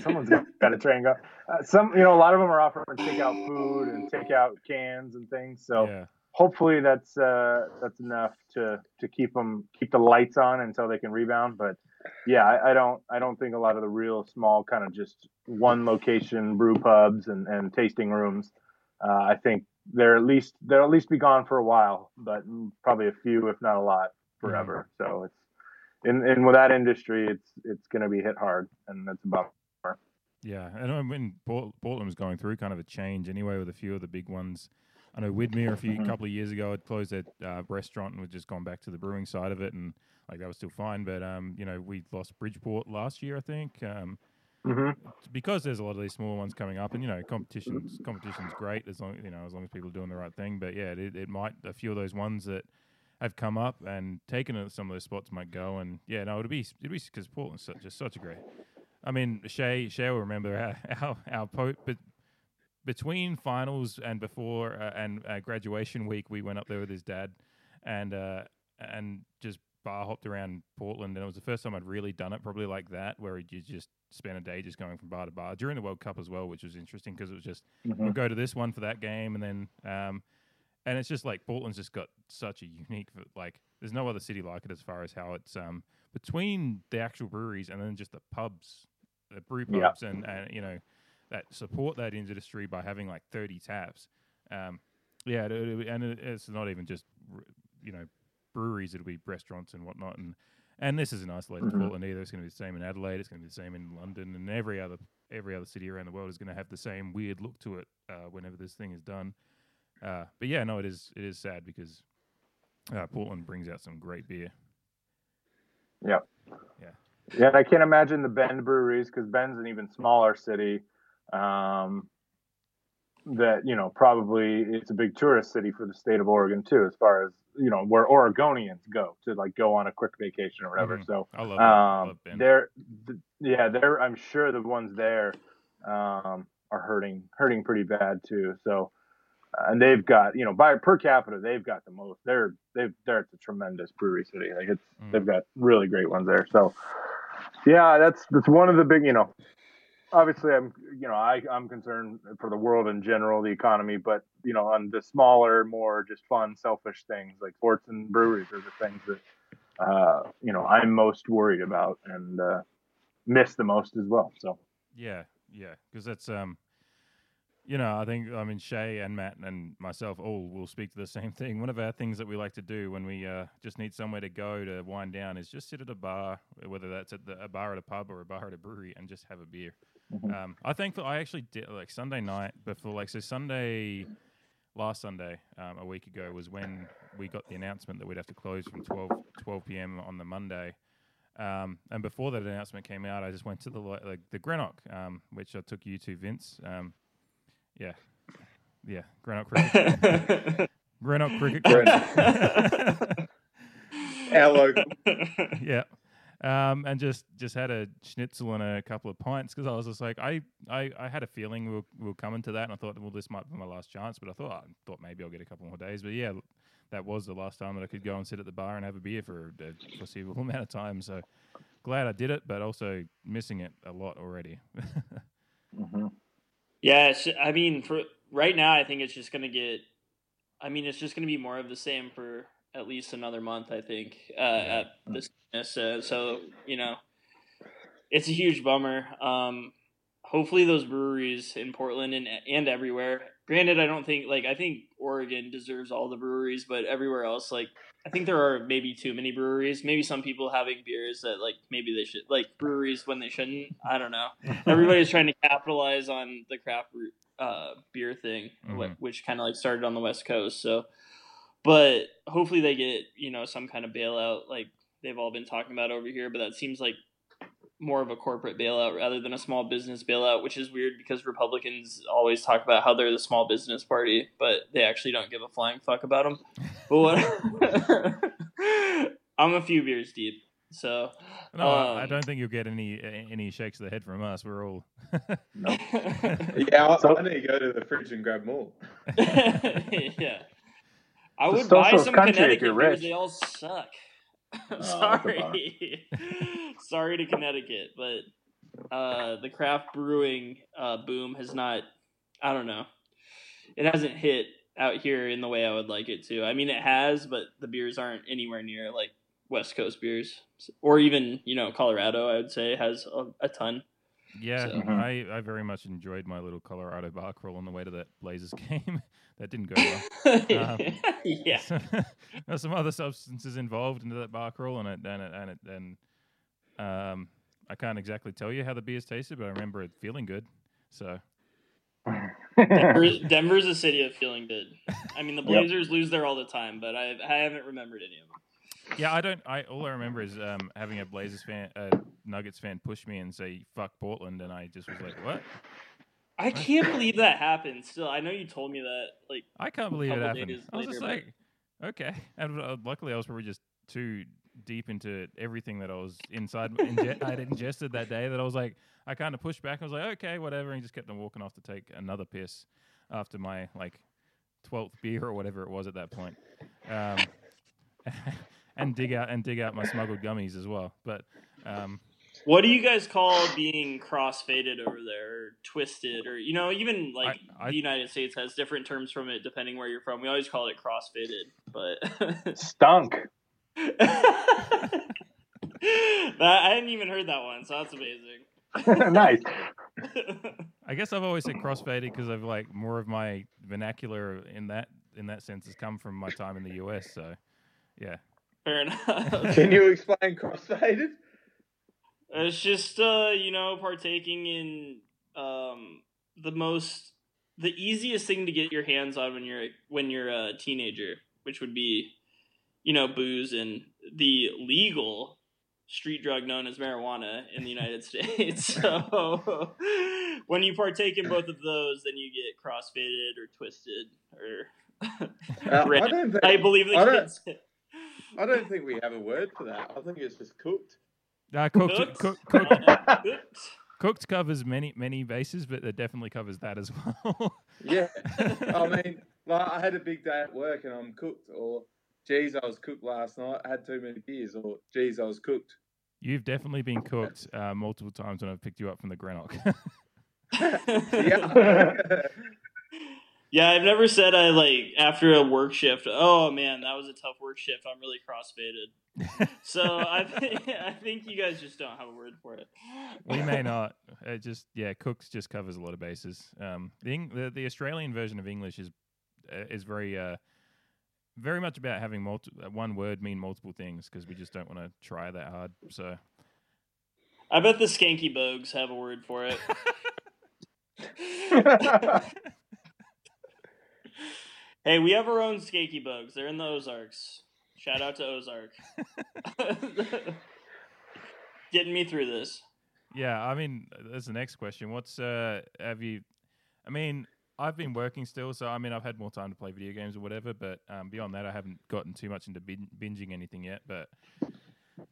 someone's got, a train go. Uh, some, you know, a lot of them are offering takeout food and takeout cans and things. So yeah, hopefully that's uh, that's enough to to keep them keep the lights on until they can rebound. But yeah, I, I don't I don't think a lot of the real small kind of just one location brew pubs and, and tasting rooms. Uh, I think they're at least they'll at least be gone for a while, but probably a few, if not a lot, forever. So it's in in with that industry, it's it's going to be hit hard, and that's about Yeah, and I mean, Port- Portland was going through kind of a change anyway with a few of the big ones. I know Widmer a few Mhm. couple of years ago had closed their uh, restaurant and had just gone back to the brewing side of it, and like that was still fine. But um, you know, we lost Bridgeport last year, I think. Um, hmm because there's a lot of these smaller ones coming up, and you know, competition's competition's great as long you know as long as people are doing the right thing. But yeah, it, it might a few of those ones that have come up and taken some of those spots might go, and yeah, no, it'll be it'll be because Portland's such, just such a great. I mean, Shay Shay will remember our our, our po- but between finals and before uh, and uh, graduation week, we went up there with his dad, and uh, and just bar hopped around Portland, and it was the first time I'd really done it, probably like that, where you just spent a day just going from bar to bar during the World Cup as well, which was interesting because it was just Mhm. we'll go to this one for that game, and then um, and it's just like Portland's just got such a unique like. There's no other city like it as far as how it's um between the actual breweries and then just the pubs, the brew Yeah. pubs, and, and you know that support that industry by having like 30 taps. Um, yeah, it, it- and it, it's not even just you know breweries; it'll be restaurants and whatnot. And and this isn't isolated to Mhm. Portland either. It's going to be the same in Adelaide. It's going to be the same in London, and every other every other city around the world is going to have the same weird look to it uh, whenever this thing is done. Uh, but yeah, no, it is it is sad because uh, Portland brings out some great beer. Yeah, Yeah, and I can't imagine the Bend breweries because Bend's an even smaller city. Um, that you know probably it's a big tourist city for the state of Oregon too, as far as you know where Oregonians go to like go on a quick vacation or whatever. Mhm. So I love, it. I um, love Bend. they're th- yeah they're I'm sure the ones there um, are hurting hurting pretty bad too. So and they've got you know by per capita they've got the most. They're they've they're it's a tremendous brewery city. Like it's Mm. they've got really great ones there. So yeah, that's that's one of the big you know. Obviously, I'm you know I I'm concerned for the world in general, the economy, but you know on the smaller, more just fun, selfish things like sports and breweries are the things that uh, you know I'm most worried about and uh, miss the most as well. So Yeah, yeah, because that's um, you know, I think I mean Shay and Matt and myself all will speak to the same thing. One of our things that we like to do when we uh, just need somewhere to go to wind down is just sit at a bar, whether that's at the, a bar at a pub or a bar at a brewery, and just have a beer. Mhm. Um, I think that I actually did like Sunday night before, like so Sunday. Last Sunday, um, a week ago, was when we got the announcement that we'd have to close from 12, 12 p.m. on the Monday. Um, and before that announcement came out, I just went to the li- like the Greenock, um, which I took you to, Vince. Um, yeah, yeah, Greenock Cricket, Greenock Cricket Club. Our local. yeah, um, and just just had a schnitzel and a couple of pints because I was just like, I, I I had a feeling we'll we were coming to that, and I thought, well, this might be my last chance. But I thought, I thought maybe I'll get a couple more days. But yeah, that was the last time that I could go and sit at the bar and have a beer for a foreseeable amount of time. So glad I did it, but also missing it a lot already. mhm. Yeah, I mean, for right now, I think it's just gonna get. I mean, it's just gonna be more of the same for at least another month. I think uh, at this. Uh, so you know, it's a huge bummer. Um, hopefully, those breweries in Portland and and everywhere. Granted, I don't think like I think Oregon deserves all the breweries, but everywhere else, like I think there are maybe too many breweries. Maybe some people having beers that like maybe they should like breweries when they shouldn't. I don't know. Everybody's trying to capitalize on the craft uh, beer thing, Mhm. which kind of like started on the West Coast. So, but hopefully they get you know some kind of bailout like they've all been talking about over here. But that seems like more of a corporate bailout rather than a small business bailout, which is weird because Republicans always talk about how they're the small business party, but they actually don't give a flying fuck about them. But what? I'm a few beers deep, so no, I- I Um, don't think you'll get any any shakes of the head from us. We're all Nope. Yeah, I, So- I need to go to the fridge and grab more. yeah. I It's would buy some Connecticut you're beers. They all suck. a Sorry. Sorry to Connecticut, but uh, the craft brewing uh, boom has not, I don't know, it hasn't hit out here in the way I would like it to. I mean, it has, but the beers aren't anywhere near like West Coast beers. Or even, you know, Colorado, I would say, has a, a ton. Yeah, So- Mhm. I, I very much enjoyed my little Colorado bar crawl on the way to that Blazers game. that didn't go well. Um, yeah. There's some other substances involved into that bar crawl, and it and it and it and um, I can't exactly tell you how the beers tasted, but I remember it feeling good. So Denver, Denver's a city of feeling good. I mean, the Yep. Blazers lose there all the time, but I, I haven't remembered any of them. Yeah, I don't. I all I remember is um, having a Blazers fan, a Nuggets fan, push me and say "fuck Portland," and I just was like, "What?" I can't believe that happened. Still, I know you told me that. Like, I can't believe it happened. I was just like, okay. And uh, luckily, I was probably just too deep into everything that I was inside. Inge- I had ingested that day that I was like, I kind of pushed back. I was like, okay, whatever, and just kept on walking off to take another piss after my like twelfth beer or whatever it was at that point. Um, and dig out and dig out my smuggled gummies as well. But um, What do you guys call being cross-faded over there, or twisted, or you know, even like I- the United States has different terms from it depending where you're from. We always call it cross-faded, but Stunk. that I hadn't even heard that one, so that's amazing. nice. I guess I've always said crossfaded because I've like more of my vernacular in that in that sense has come from my time in the US. So yeah, Fair enough. Can you explain crossfaded? It's just uh, you know, partaking in um the most the easiest thing to get your hands on when you're when you're a teenager, which would be you know, booze and the legal street drug known as marijuana in the United States. So when you partake in both of those, then you get crossfaded or twisted or Uh, I I believe the I kids. I don't think we have a word for that. I think it's just cooked. uh, cooked, Cooked? cooked, Cooked? cooked covers many many bases, but it definitely covers that as well. Yeah, I mean, like I had a big day at work and I'm cooked, or geez, I was cooked last night. I had too many beers, or geez, I was cooked. You've definitely been cooked uh, multiple times when I've picked you up from the Greenock. Yeah, Yeah, I've never said I like after a work shift. Oh man, that was a tough work shift. I'm really crossfaded. So I think I think you guys just don't have a word for it. we may not. It just yeah, cooks just covers a lot of bases. Um, the, Eng- the the Australian version of English is uh, is very uh very much about having multi- uh, one word mean multiple things because we just don't want to try that hard. So I bet the skanky bogues have a word for it. hey, we have our own skanky bugs. They're in the Ozarks. Shout out to Ozark. Getting me through this. yeah, I mean that's the next question. What's uh have you? I mean. I've been working still, so I mean, I've had more time to play video games or whatever. But um, beyond that, I haven't gotten too much into bin- binging anything yet. But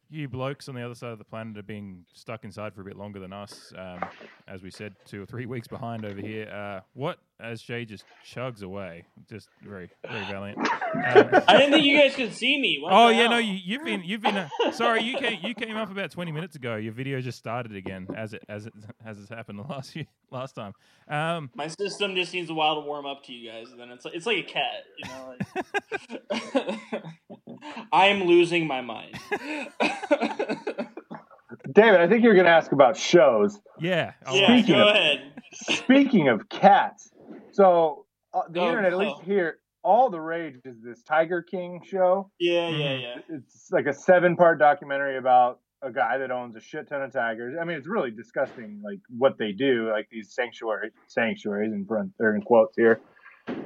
you blokes on the other side of the planet are being stuck inside for a bit longer than us. Um, as we said, two or three weeks behind over here. Uh, what as Shay just chugs away, just very, very valiant. Um, I didn't think you guys could see me. What oh yeah, hell? no, you, you've been, you've been. Uh, sorry, you came, you came up about twenty minutes ago. Your video just started again, as it, as it, as it's happened the last few, last time. Um, My system just needs a while to warm up to you guys, and then it's like, it's like a cat, you know. Like... I am losing my mind. David, I think you're going to ask about shows. yeah, I yeah, go of- ahead. Speaking of cats, so uh, the Oh, internet, at least oh. here, all the rage is this Tiger King show. Yeah, yeah, Mhm. yeah. It's like a seven part documentary about a guy that owns a shit ton of tigers. I mean, it's really disgusting, like what they do, like these sanctuary sanctuaries in front or in quotes here.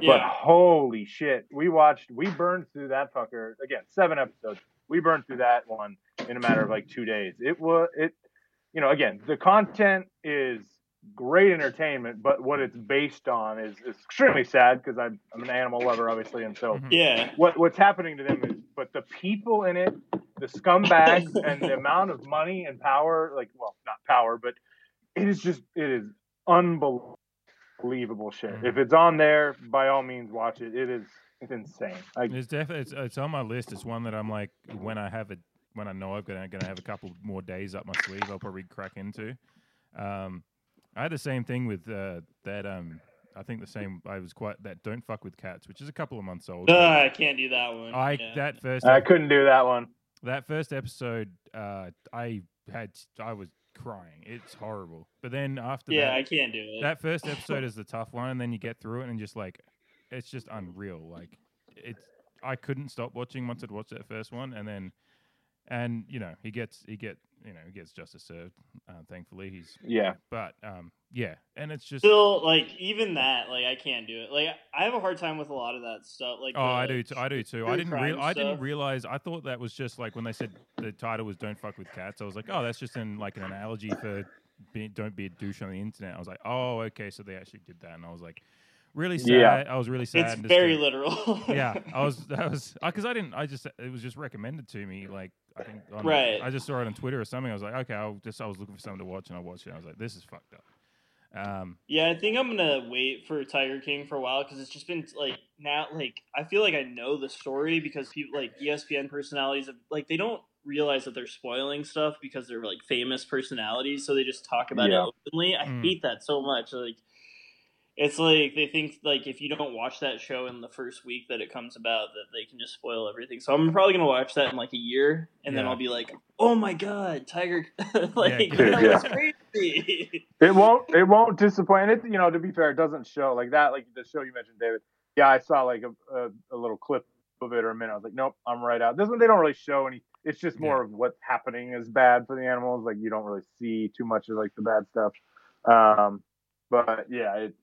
Yeah. But holy shit, we watched, we burned through that fucker again. Seven episodes. We burned through that one in a matter of like two days. It was it, you know, again, the content is great entertainment, but what it's based on is, is extremely sad because I'm, I'm an animal lover, obviously, and so Mhm. Yeah. what what's happening to them is, but the people in it, the scumbags, and the amount of money and power, like, well, not power, but it is just, it is unbelievable shit. Mhm. If it's on there, by all means, watch it. It is, it's insane. Like, It's definitely it's, it's on my list. It's one that I'm like when I have it when I know i've got to gonna have a couple more days up my sleeve, I'll probably crack into. Um, I had the same thing with uh, that. Um, I think the same. I was quite that. Don't fuck with cats, which is a couple of months old. Uh, I can't do that one. I yeah. that first I couldn't do that one. that first episode, uh, I had I was crying. It's horrible. But then after yeah, that, I can't do it. that first episode is the tough one, and then you get through it and just like it's just unreal. Like it's I couldn't stop watching once I'd watched that first one, and then and you know he gets he get you know he gets justice served. Uh, thankfully, he's Yeah. but um yeah, and it's just Still, like even that, like I can't do it. Like I have a hard time with a lot of that stuff. Like Oh, I do. Too, I do too. I didn't. Real, I didn't realize. I thought that was just like when they said the title was "Don't fuck with cats." I was like, oh, that's just in like an analogy for be, don't be a douche on the internet. I was like, oh, okay, so they actually did that, and I was like, really sad. Yeah. I was really sad. It's just very literal. yeah, I was. That was because I didn't. I just it was just recommended to me. Like I think on, Right. I just saw it on Twitter or something. I was like, okay, I'll just. I was looking for something to watch, and I watched it. I was like, this is fucked up. Um, Yeah, I think I'm gonna wait for Tiger King for a while because it's just been like now, like I feel like I know the story because people like ESPN personalities have like they don't realize that they're spoiling stuff because they're like famous personalities, so they just talk about Yeah. it openly. I Mm. hate that so much. Like, it's like they think like if you don't watch that show in the first week that it comes about, that they can just spoil everything. So I'm probably gonna watch that in like a year, and then I'll be like, oh my god, Tiger, like Yeah, that yeah. was crazy. It won't. It won't disappoint. It you know to be fair, it doesn't show like that. Like the show you mentioned, David. Yeah, I saw like a, a, a little clip of it or a minute. I was like, nope, I'm right out. This one they don't really show any. It's just more of what's happening is bad for the animals. Like you don't really see too much of like the bad stuff. Um, but yeah, it,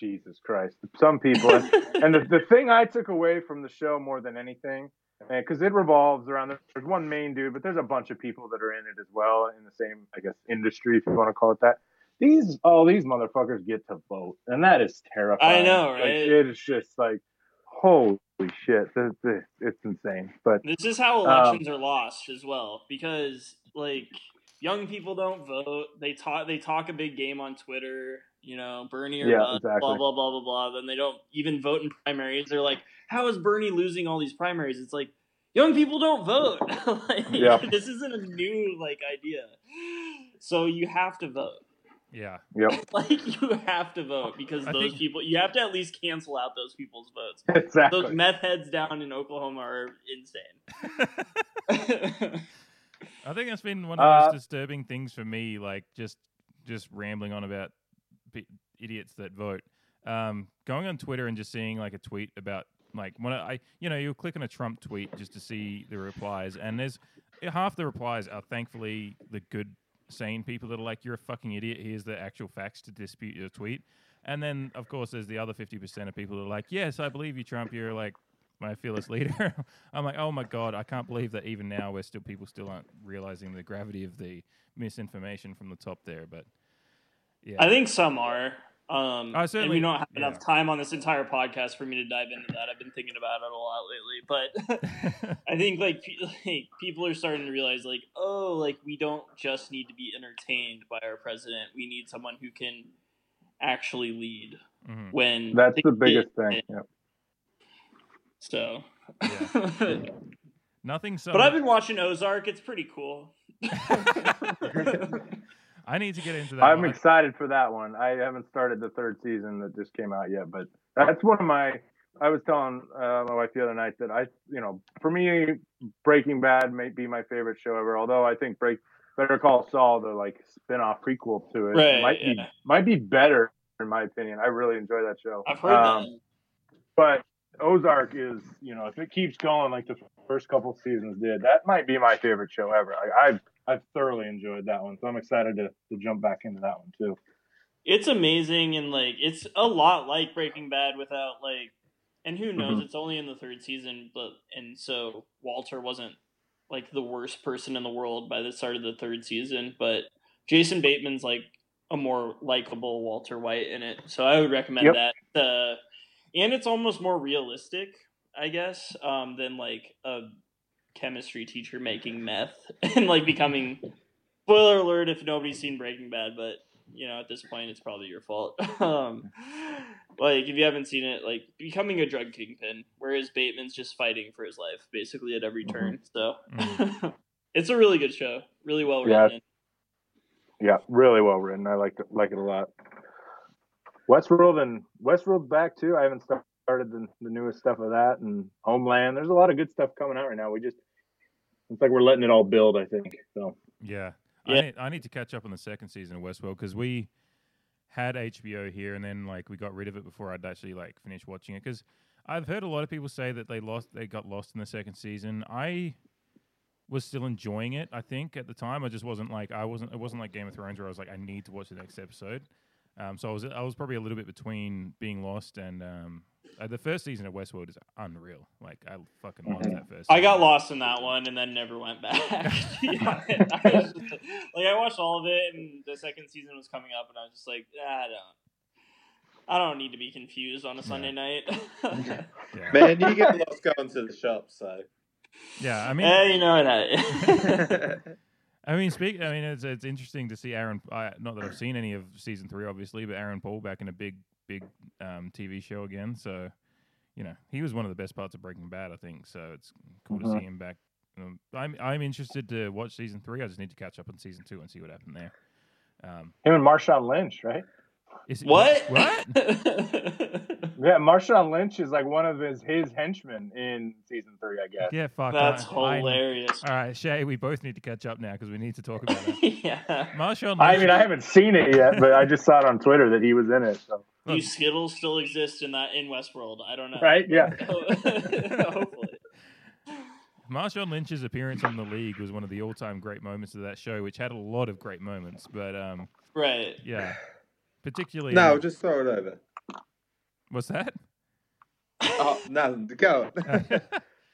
Jesus Christ, some people. and the, the thing I took away from the show more than anything, because it revolves around there's one main dude, but there's a bunch of people that are in it as well in the same, I guess, industry if you want to call it that. These all these motherfuckers get to vote, and that is terrifying. I know, Like, it is just like, holy shit, this, this, it's insane. But This is how Um, elections are lost as well, because like young people don't vote. They talk they talk a big game on Twitter, you know, Bernie or Yeah, bust, exactly. blah blah blah blah blah. Then they don't even vote in primaries. They're like, how is Bernie losing all these primaries? It's like young people don't vote. like, Yeah. this isn't a new like idea. So you have to vote. yeah, yep, Like you have to vote because I those think- people you have to at least cancel out those people's votes. exactly. Those meth heads down in Oklahoma are insane. I think that's been one of the Uh, most disturbing things for me. Like just just rambling on about p- idiots that vote. Um, going on Twitter and just seeing like a tweet about like when I you know you'll click on a Trump tweet just to see the replies, and there's half the replies are thankfully the good sane people that are like you're a fucking idiot. Here's the actual facts to dispute your tweet. And then, of course, there's the other 50% of people that are like, yes, I believe you, Trump. You're like my fearless leader. I'm like, oh my god, I can't believe that even now we're still people still aren't realizing the gravity of the misinformation from the top there. But yeah, I think some are. Um, I and we don't have yeah. enough time on this entire podcast for me to dive into that. I've been thinking about it a lot lately, but I think like, pe- like people are starting to realize like, oh, like we don't just need to be entertained by our president. We need someone who can actually lead Mhm. when That's the biggest get- thing. Yep. So, Yeah. Nothing so. but I've been watching Ozark. It's pretty cool. I need to get into that. I'm one. excited for that one. I haven't started the third season that just came out yet, but that's one of my. I was telling uh, my wife the other night that I, you know, for me, Breaking Bad may be my favorite show ever. Although I think Break Better Call Saul, the like spin-off prequel to it, Right, might be might be better in my opinion. I really enjoy that show. I've heard Um, that. But Ozark is, you know, if it keeps going like the first couple seasons did, that might be my favorite show ever. I, I've I've thoroughly enjoyed that one, so I'm excited to to jump back into that one too. it's amazing and like it's a lot like Breaking Bad without like and who knows Mhm. it's only in the third season but and so Walter wasn't like the worst person in the world by the start of the third season but Jason Bateman's like a more likable Walter White in it so I would recommend Yep. that uh, and it's almost more realistic I guess um, than like a chemistry teacher making meth and like becoming spoiler alert if nobody's seen Breaking Bad but you know, at this point, it's probably your fault. um, like, if you haven't seen it, like becoming a drug kingpin, whereas Bateman's just fighting for his life basically at every turn. So, it's a really good show, really well Yeah. written. Yeah, really well written. I like it, like it a lot. Westworld and Westworld's back too. I haven't started the, the newest stuff of that and Homeland. There's a lot of good stuff coming out right now. We just it's like we're letting it all build. I think so. Yeah. Yeah. I, need, I need to catch up on the second season of Westworld because we had HBO here and then like we got rid of it before I'd actually like finish watching it because I've heard a lot of people say that they lost they got lost in the second season. I was still enjoying it. I think at the time I just wasn't like I wasn't it wasn't like Game of Thrones where I was like I need to watch the next episode. Um, so I was I was probably a little bit between being lost and um, uh, the first season of Westworld is unreal. Like I fucking loved Mhm. that first. I got lost in that one and then never went back. Yeah, I just, like, I watched all of it, and the second season was coming up, and I was just like, ah, I don't. I don't need to be confused on a Sunday night. Yeah. Man, you get lost going to the shop, so. Yeah, I mean, Eh, you know it. I mean, speak. I mean, it's it's interesting to see Aaron. I, not that I've seen any of season three, obviously, but Aaron Paul back in a big, big um, TV show again. So, you know, he was one of the best parts of Breaking Bad, I think. So it's cool Mhm. to see him back. Um, I'm I'm interested to watch season three. I just need to catch up on season two and see what happened there. Um, Him and Marshawn Lynch, right? is it- What? What? Yeah, Marshawn Lynch is like one of his his henchmen in season three, I guess. Yeah, fuck. That's I- I- hilarious. all right, Shay, we both need to catch up now because we need to talk about it. yeah. Marshawn. I mean, I haven't seen it yet, but I just saw it on Twitter that he was in it. So Do Skittles still exist in that in Westworld? I don't know. right, yeah. Hopefully. Marshawn Lynch's appearance on the league was one of the all-time great moments of that show, which had a lot of great moments. But um, Right. yeah, particularly No, just throw it over. What's that? Oh, nothing. Go.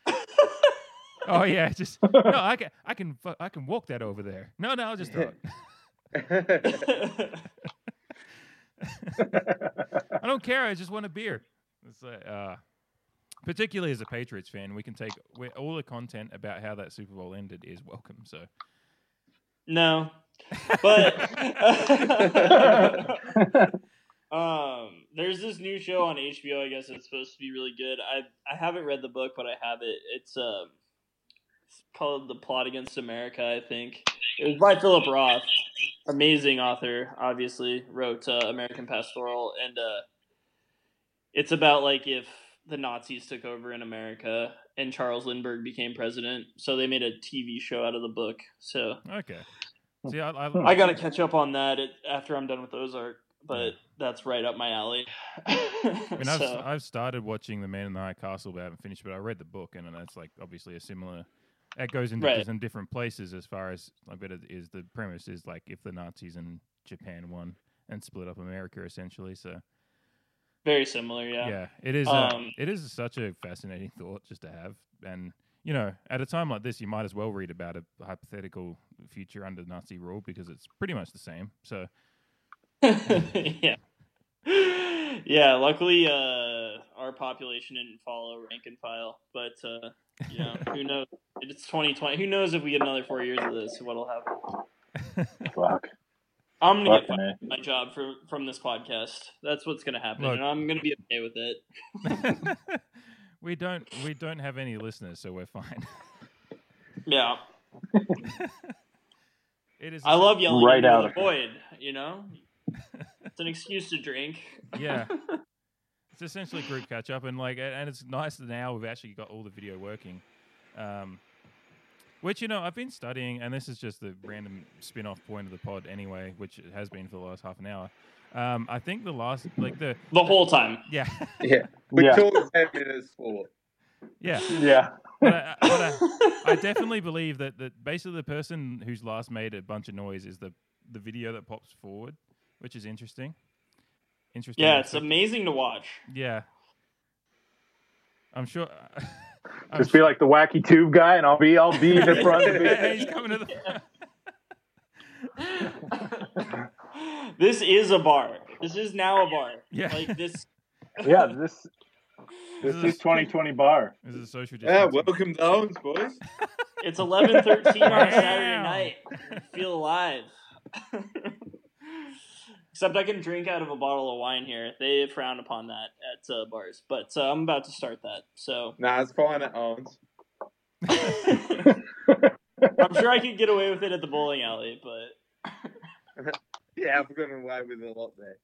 oh yeah, just no. I can I can I can walk that over there. No, no, I'll just throw it. I don't care. I just want a beer. It's like, uh, particularly as a Patriots fan, we can take we all the content about how that Super Bowl ended is welcome. So no. But um there's this new show on HBO, I guess it's supposed to be really good. I I haven't read the book, but I have it. It's um it's called The Plot Against America, I think. It was by Philip Roth. Amazing author, obviously, wrote uh, American Pastoral and uh it's about like if the Nazis took over in America and Charles Lindbergh became president. So they made a TV show out of the book. So okay. See, I, I, I gotta catch up on that it, after I'm done with Ozark, but that's right up my alley. I mean, I've, I've started watching The Man in the High Castle, but I haven't finished. But I read the book, and that's like obviously a similar. That goes into Right. some different places as far as I bet it is. The premise is like if the Nazis and Japan won and split up America, essentially. So very similar, yeah, yeah. it is. Um, it is such a fascinating thought just to have, and you know, at a time like this, you might as well read about a hypothetical future under Nazi rule because it's pretty much the same. So yeah. Yeah, luckily uh, our population didn't follow rank and file, but uh, you know, who knows? It's 2020. Who knows if we get another four years of this, what'll happen? Fuck. I'm gonna get fired my job for, from this podcast. That's what's gonna happen, Look. and I'm gonna be okay with it. we don't we don't have any listeners, so we're fine. Yeah, it is. I love yelling Right into out the of- void. You know, it's an excuse to drink. Yeah. It's essentially group catch up, and like, and it's nice that now we've actually got all the video working. Um, which you know I've been studying, and this is just the random spin-off point of the pod anyway, which it has been for the last half an hour. Um, I think the last, like the the whole time. yeah, Yeah. We Yeah. talked 10 minutes for. yeah. Yeah. But I, but I, I definitely believe that that basically the person who's last made a bunch of noise is the the video that pops forward, which is interesting. Interesting. Yeah, it's amazing to watch. Yeah. I'm sure. I'm Just be like the wacky tube guy, and I'll be I'll be in the front. Of Yeah, he's coming to the front. this is a bar. This is now a bar. Yeah. Like this. Yeah, this this is- is 2020 bar. This is a social Yeah, welcome to Owens, boys. It's eleven thirteen on a Saturday night. Feel alive. Except I can drink out of a bottle of wine here. They frown upon that at uh, bars, but uh, I'm about to start that. So Nah, it's fine at Owens. I'm sure I could get away with it at the bowling alley, but Yeah, I've gotten away with a lot there.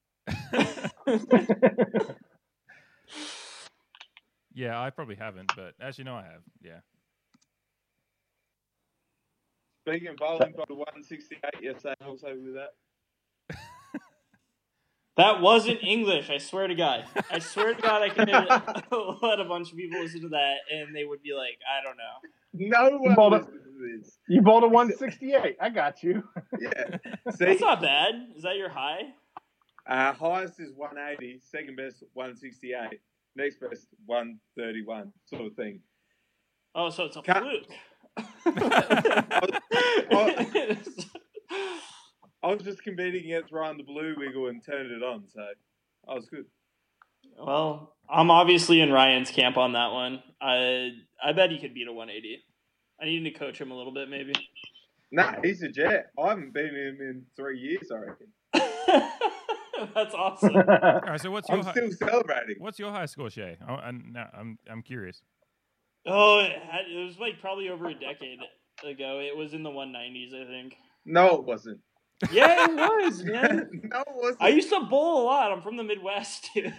yeah, I probably haven't, but as you know, I have. Yeah. Speaking of bowling, got a 168 yesterday. I was happy with that. That wasn't English. I swear to God. I swear to God, I could let a bunch of people listen to that, and they would be like, I don't know. No one Bowled listens to. You bowled a 168. I got you. Yeah. See, That's not bad. Is that your high? uh, highest is 180, second best 168, next best 131, sort of thing. Oh, so it's a Can't- fluke. I was just competing against Ryan the Blue Wiggle and turned it on, so I was good. well, I'm obviously in Ryan's camp on that one. I I bet he could beat a 180. I need to coach him a little bit, maybe. Nah, he's a jet. I haven't been him in three years, I reckon. That's awesome. All right, so what's your I'm hi- still celebrating. what's your high score, Shay? Oh, I'm, I'm I'm curious. Oh, it, had, it was like probably over a decade ago. It was in the 190s, I think. No, it wasn't. Yeah, it was, man. no, it wasn't. I used to bowl a lot. I'm from the Midwest, dude.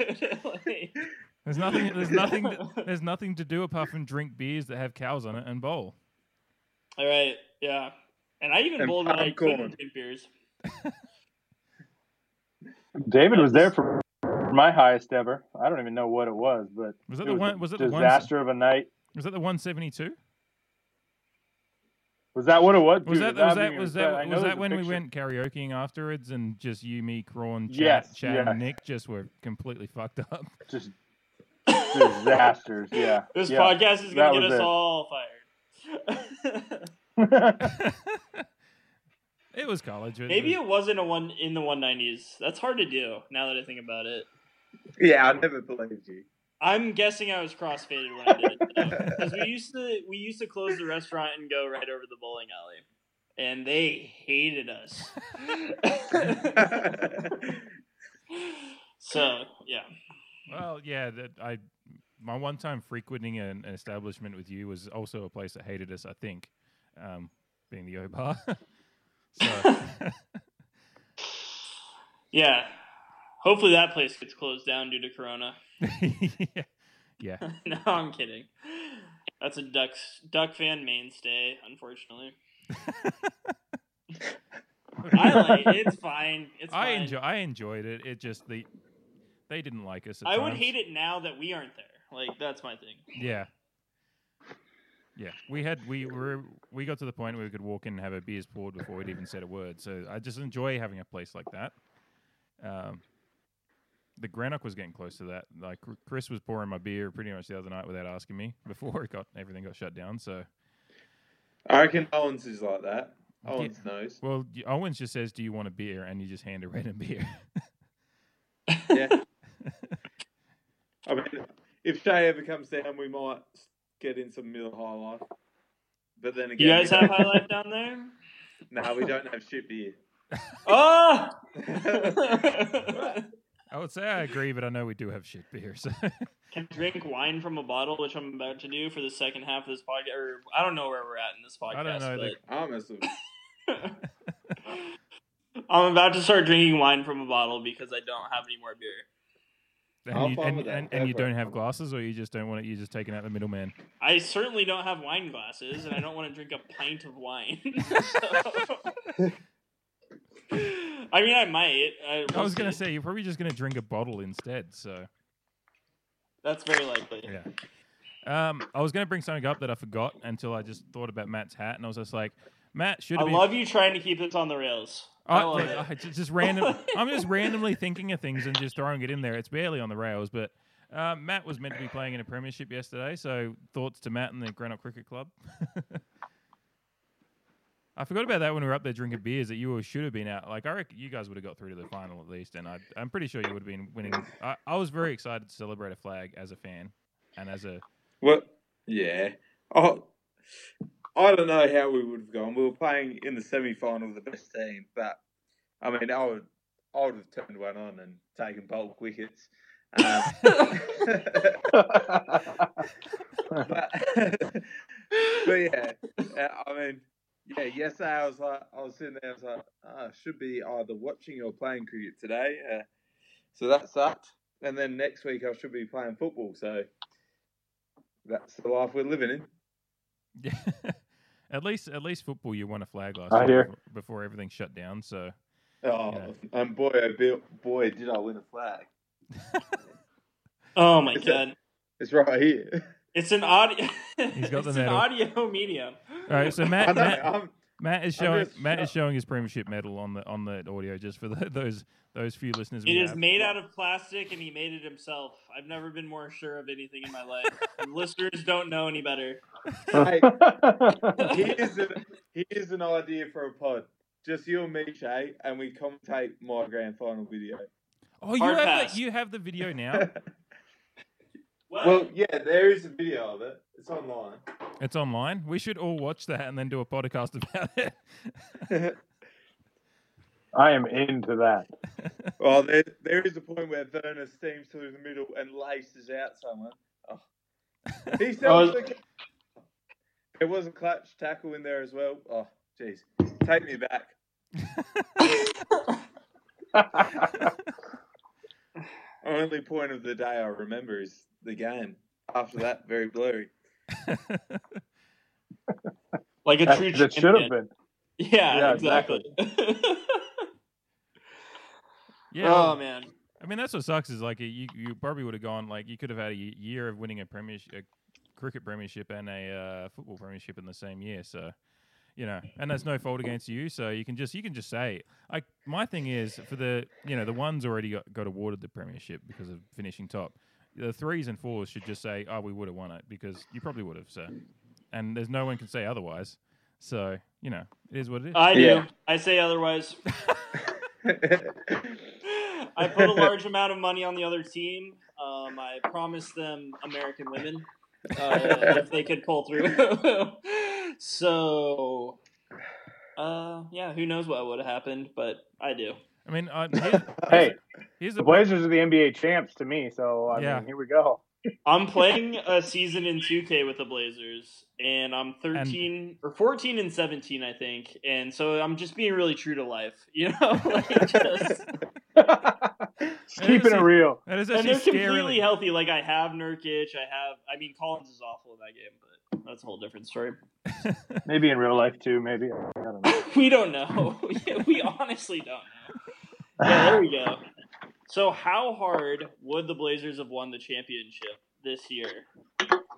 Like- There's nothing. There's nothing. To, there's nothing to do apart from drink beers that have cows on it and bowl. All right, yeah. And I even And bowled when I popcorn. couldn't drink beers. David was there for my highest ever. I don't even know what it was, but Was that it the was one? Was it the one? disaster of a night? Was that the 172? Was that what it was? Was Dude, that was that was upset, I that was that a when we went karaokeing afterwards and just you, me, Crawn, Chad, Yes, Chad, yes. and Nick just were completely fucked up. just disasters? Yeah. This yeah. podcast is gonna get us it. all fired. it was college. It Maybe was- it wasn't a one in the 190s. That's hard to do now that I think about it. Yeah, I never believed you. I'm guessing I was crossfaded when I did it because we used to we used to close the restaurant and go right over the bowling alley, and they hated us. so yeah, Well, yeah, that I my one time frequenting an, an establishment with you was also a place that hated us. I think, um, being the O bar. so yeah. Hopefully that place gets closed down due to Corona. yeah, yeah. no, I'm kidding. That's a Ducks Duck fan mainstay, unfortunately. I like it's fine. It's I fine. enjoy. I enjoyed it. It just the they didn't like us. At I would hate it now that we aren't there. Like that's my thing. Yeah. Yeah, we had we were we got to the point where we could walk in and have our beers poured before we'd even said a word. So I just enjoy having a place like that. Um, the Greenock was getting close to that. Like Chris was pouring my beer pretty much the other night without asking me before it got everything got shut down. So I reckon Owens is like that. Yeah. Owens knows. well, Owens just says, "Do you want a beer?" and you just hand a random beer. Yeah. I mean, if Shay ever comes down, we might get in some Miller High Life. But then again, You guys have high life down there? No, we don't have shit beer. Oh! I would say I agree, but I know we do have shit beer. So Can drink wine from a bottle, which I'm about to do for the second half of this podcast. Or I don't know where we're at in this podcast. I don't know, the- I'm a sort of- but I'm about to start drinking wine from a bottle because I don't have any more beer. and I'm you, and, with that. and, and you don't have glasses, or you just don't want it. You're just taking out the middleman. I certainly don't have wine glasses, and I don't want to drink a pint of wine. I mean, I might. I, I was gonna say you're probably just gonna drink a bottle instead. So that's very likely. yeah. Um, I was gonna bring something up that I forgot until I just thought about Matt's hat, and I was just like, Matt should I been. love you trying to keep this on the rails. I I, love it. I just random. I'm just randomly thinking of things and just throwing it in there. It's barely on the rails, but uh, Matt was meant to be playing in a premiership yesterday. So thoughts to Matt and the Greenock Cricket Club. I forgot about that when we were up there drinking beers. That you all should have been out. Like I reckon you guys would have got through to the final at least, and I, I'm pretty sure you would have been winning. I, I was very excited to celebrate a flag as a fan and as a Well, yeah. Oh, I don't know how we would have gone. We were playing in the semi final of the best team, but I mean, I would, I would have turned one on and taken bulk wickets. Um, but, but yeah, uh, I mean, yeah. Yesterday I was like, I was sitting there, I was like, oh, I should be either watching or playing cricket today. Uh, so that's that sucked. And then next week I should be playing football. So that's the life we're living in. yeah. at least at least football you won a flag last year before, before everything shut down. So Oh, Yeah. and boy, oh boy, boy, did I win a flag! Oh my It's a- god. It's right here. It's an audio. He's got the it's an medal. audio medium. all right, so Matt. Matt I'm, Matt is showing just Matt is showing his premiership medal on the on the audio just for the, those those few listeners. It we is have. made out of plastic, and he made it himself. I've never been more sure of anything in my life. Listeners don't know any better. hey, here's, an, here's an idea for a pod. Just you and me, Shay, and we commentate my grand final video. Oh, you Hard have pass. the, you have the video now. Well, yeah, there is a video of it. It's online. It's online. We should all watch that and then do a podcast about it. I am into that. well, there, there is a point where Werner steams through the middle and laces out someone. Oh. He sells Oh, the. There was a clutch tackle in there as well. Oh, jeez. Take me back. Only point of the day I remember is the game. After that, very blurry. like a true that should champion. have been. Yeah, Yeah, exactly. yeah. oh man. I mean, that's what sucks is like you, you probably would have gone like you could have had a year of winning a premiership, a cricket premiership, and a uh, football premiership in the same year. So, you know, and that's no fault against you. So you can just you can just say like my thing is for the you know the ones already got, got awarded the premiership because of finishing top. The threes and fours should just say, "Oh, we would have won it," because you probably would have. So, and there's no one can say otherwise. So you know, it is what it is. I do. Yeah. I say otherwise. I put a large amount of money on the other team. Um, I promised them American women uh, if they could pull through. so, uh, yeah, who knows what would have happened, but I do. I mean, uh, here's, Hey, here's the the pro- Blazers are the NBA champs to me, so I Yeah. mean, here we go. I'm playing a season in 2K with the Blazers, and I'm 13 or 14 and 17, I think. And so I'm just being really true to life, you know? like just, Just keeping it real. That is and they're completely scary. healthy. Like I have Nurkic, I have. I mean, Collins is awful in that game, but that's a whole different story. Maybe in real life too. Maybe I don't know. we don't know. We honestly don't know. Yeah, there we go. So, how hard would the Blazers have won the championship this year?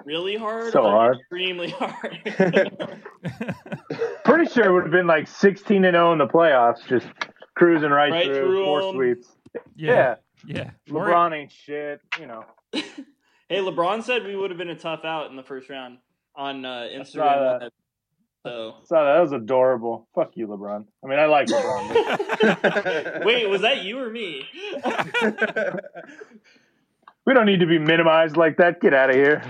Really hard? So or hard. Extremely hard. Pretty sure it would have been like 16 and 0 in the playoffs, just cruising right, Right through, through four 'em. sweeps. yeah, Yeah, yeah. Or- LeBron ain't shit. You know, hey, LeBron said we would have been a tough out in the first round on uh, saw Instagram. That. So, so that was adorable. Fuck you, LeBron. I mean, I like LeBron. wait, was that you or me? we don't need to be minimized like that. Get out of here.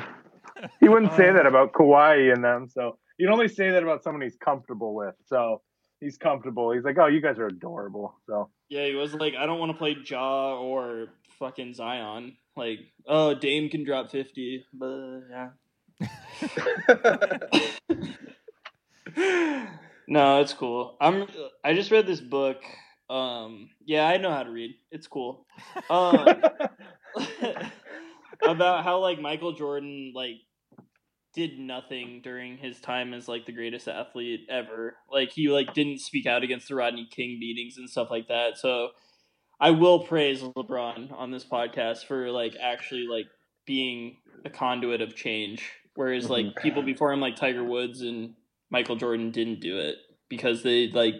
He wouldn't say Uh. that about Kawhi and them. So you'd only say that about someone he's comfortable with. So he's comfortable. He's like, oh, you guys are adorable. So Yeah, he was like, I don't want to play Ja or fucking Zion. Like, oh, Dame can drop fifty, but yeah. no, it's cool. I'm. I just read this book. Um, yeah, I know how to read. It's cool. Um, about how like Michael Jordan like did nothing during his time as like the greatest athlete ever. Like he like didn't speak out against the Rodney King beatings and stuff like that. So I will praise LeBron on this podcast for like actually like being a conduit of change. Whereas like people before him like Tiger Woods and Michael Jordan didn't do it because they like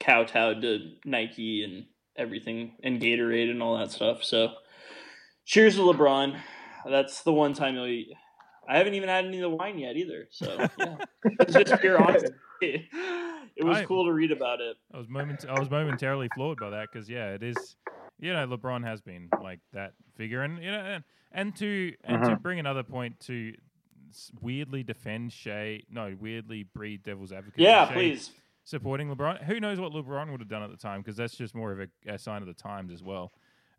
kowtowed to Nike and everything and Gatorade and all that stuff. So cheers to LeBron. That's the one time you'll eat. I haven't even had any of the wine yet either. So yeah, it's just pure honesty. It was I- cool to read about it. I was moment I was momentarily floored by that because yeah, it is. You know, LeBron has been like that figure, and you know, and, and to and to Mhm. bring another point to s- weirdly defend Shay, no, weirdly breed devil's advocate. Yeah, Shay please. supporting LeBron. Who knows what LeBron would have done at the time? Because that's just more of a, a sign of the times as well.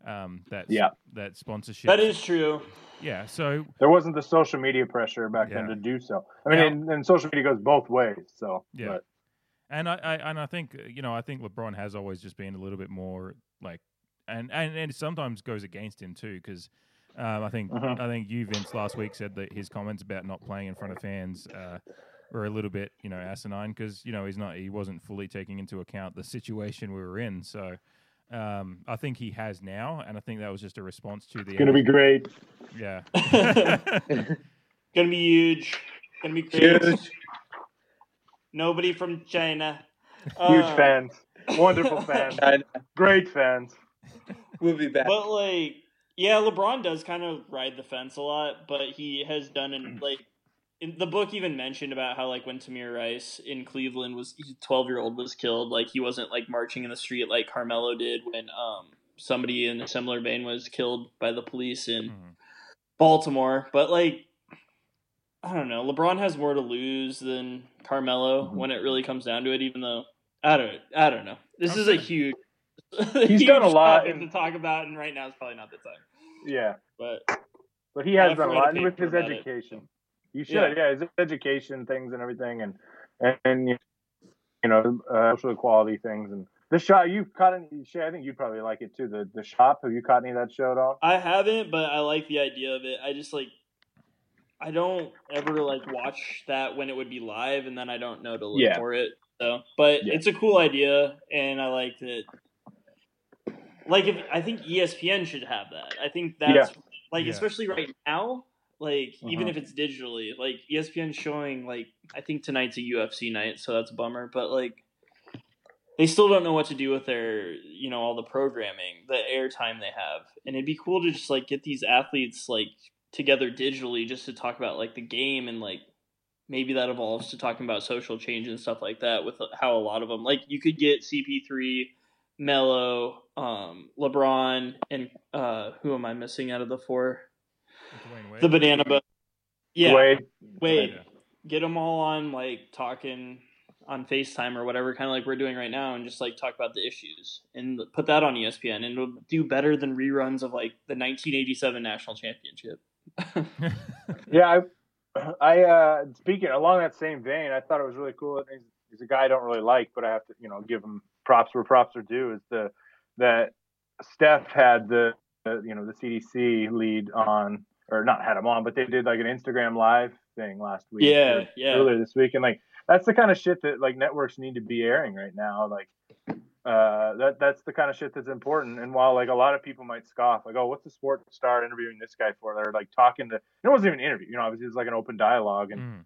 Um, that Yeah. that sponsorship. That is true. yeah. So there wasn't the social media pressure back then to do so. I mean, Now- and, and social media goes both ways. So Yeah. but, And I, I and I think you know I think LeBron has always just been a little bit more like, and and, and sometimes goes against him too because um, I think Mhm. I think you Vince last week said that his comments about not playing in front of fans uh, were a little bit you know asinine because you know he's not he wasn't fully taking into account the situation we were in so. Um, I think he has now, and I think that was just a response to the. it's gonna be great. yeah. Gonna be huge. Gonna be great. Huge. Nobody from China. Huge Uh, fans, wonderful fans, And great fans. we'll be back. But like, yeah, LeBron does kind of ride the fence a lot, but he has done an like. In the book, even mentioned about how like when Tamir Rice in Cleveland was twelve year old was killed, like he wasn't like marching in the street like Carmelo did when um somebody in a similar vein was killed by the police in Mhm. Baltimore. But like, I don't know. LeBron has more to lose than Carmelo Mhm. when it really comes down to it. Even though I don't, I don't know. This I'm is a huge. He's done a lot to talk about, and right now is probably not the time. Yeah, But but he has done a lot with his about it. education. You should, yeah. his education things and everything, and and, and you know, uh, social equality things and the shot. You caught any? Shay, I think you'd probably like it too. The the shop. Have you caught any of that show at all? I haven't, but I like the idea of it. I just like. I don't ever like watch that when it would be live, and then I don't know to look Yeah. for it. So, but Yeah. it's a cool idea, and I liked it. Like, if I think ESPN should have that. I think that's like, Yeah. especially right now. Like, even Mhm. if it's digitally, like ESPN showing like I think tonight's a UFC night, so that's a bummer. But like, they still don't know what to do with their you know all the programming the airtime they have and it'd be cool to just like get these athletes like together digitally just to talk about like the game and like maybe that evolves to talking about social change and stuff like that with how a lot of them like you could get cp3 Melo um lebron and uh who am i missing out of the four Wade. the banana boat yeah Wade. wait Yeah. get them all on like talking on FaceTime or whatever, kind of like we're doing right now, and just like talk about the issues and put that on ESPN, and it'll do better than reruns of like the 1987 national championship. Yeah, I, I uh, speaking along that same vein, I thought it was really cool. He's, he's a guy I don't really like, but I have to, you know, give him props where props are due. Is the that Steph had the, the you know the CDC lead on, or not had him on, but they did like an Instagram live thing last week. Yeah, yeah. earlier this week, and like that's the kind of shit that like networks need to be airing right now. Like uh, that that's the kind of shit that's important. And while like a lot of people might scoff, like, oh, what's the sport star interviewing this guy for? They're like talking to. It wasn't even an interview. You know, obviously it's like an open dialogue, and Mm.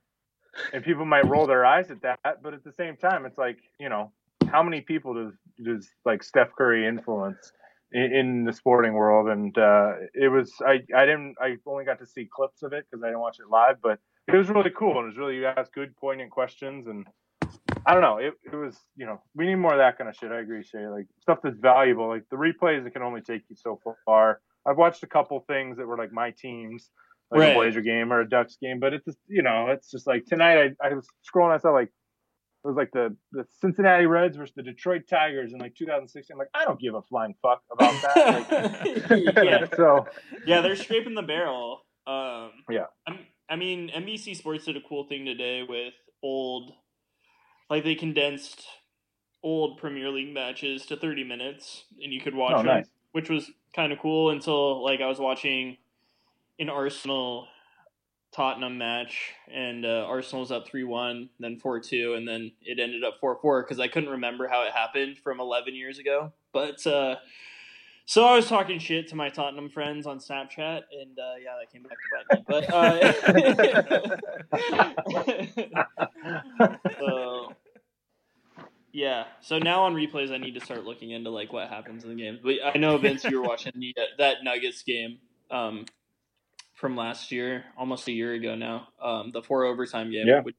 and people might roll their eyes at that. But at the same time, it's like you know, how many people does does like Steph Curry influence? In, in the sporting world, and uh, it was I I didn't I only got to see clips of it because I didn't watch it live, but it was really cool and it was really you asked good poignant questions and I don't know it, it was you know we need more of that kind of shit I agree Shay like stuff that's valuable like the replays that can only take you so far I've watched a couple things that were like my teams like Right. a Blazer game or a Ducks game but it's just you know it's just like tonight I, I was scrolling I saw like it was like the, the Cincinnati Reds versus the Detroit Tigers in like 2016 I'm like I don't give a flying fuck about that like, Yeah. so yeah, they're scraping the barrel. Um, Yeah. I'm, I mean, NBC Sports did a cool thing today with old, like they condensed old Premier League matches to 30 minutes, and you could watch Oh, them, nice. which was kind of cool. Until like I was watching an Arsenal Tottenham match, and uh, Arsenal was up three one, then four two, and then it ended up four four because I couldn't remember how it happened from 11 years ago, but. uh so I was talking shit to my Tottenham friends on Snapchat, and uh, yeah, that came back to bite me. But uh, so yeah, so now on replays, I need to start looking into like what happens in the games. But I know Vince, you were watching the, that Nuggets game um, from last year, almost a year ago now, um, the four overtime game. Yeah. Which,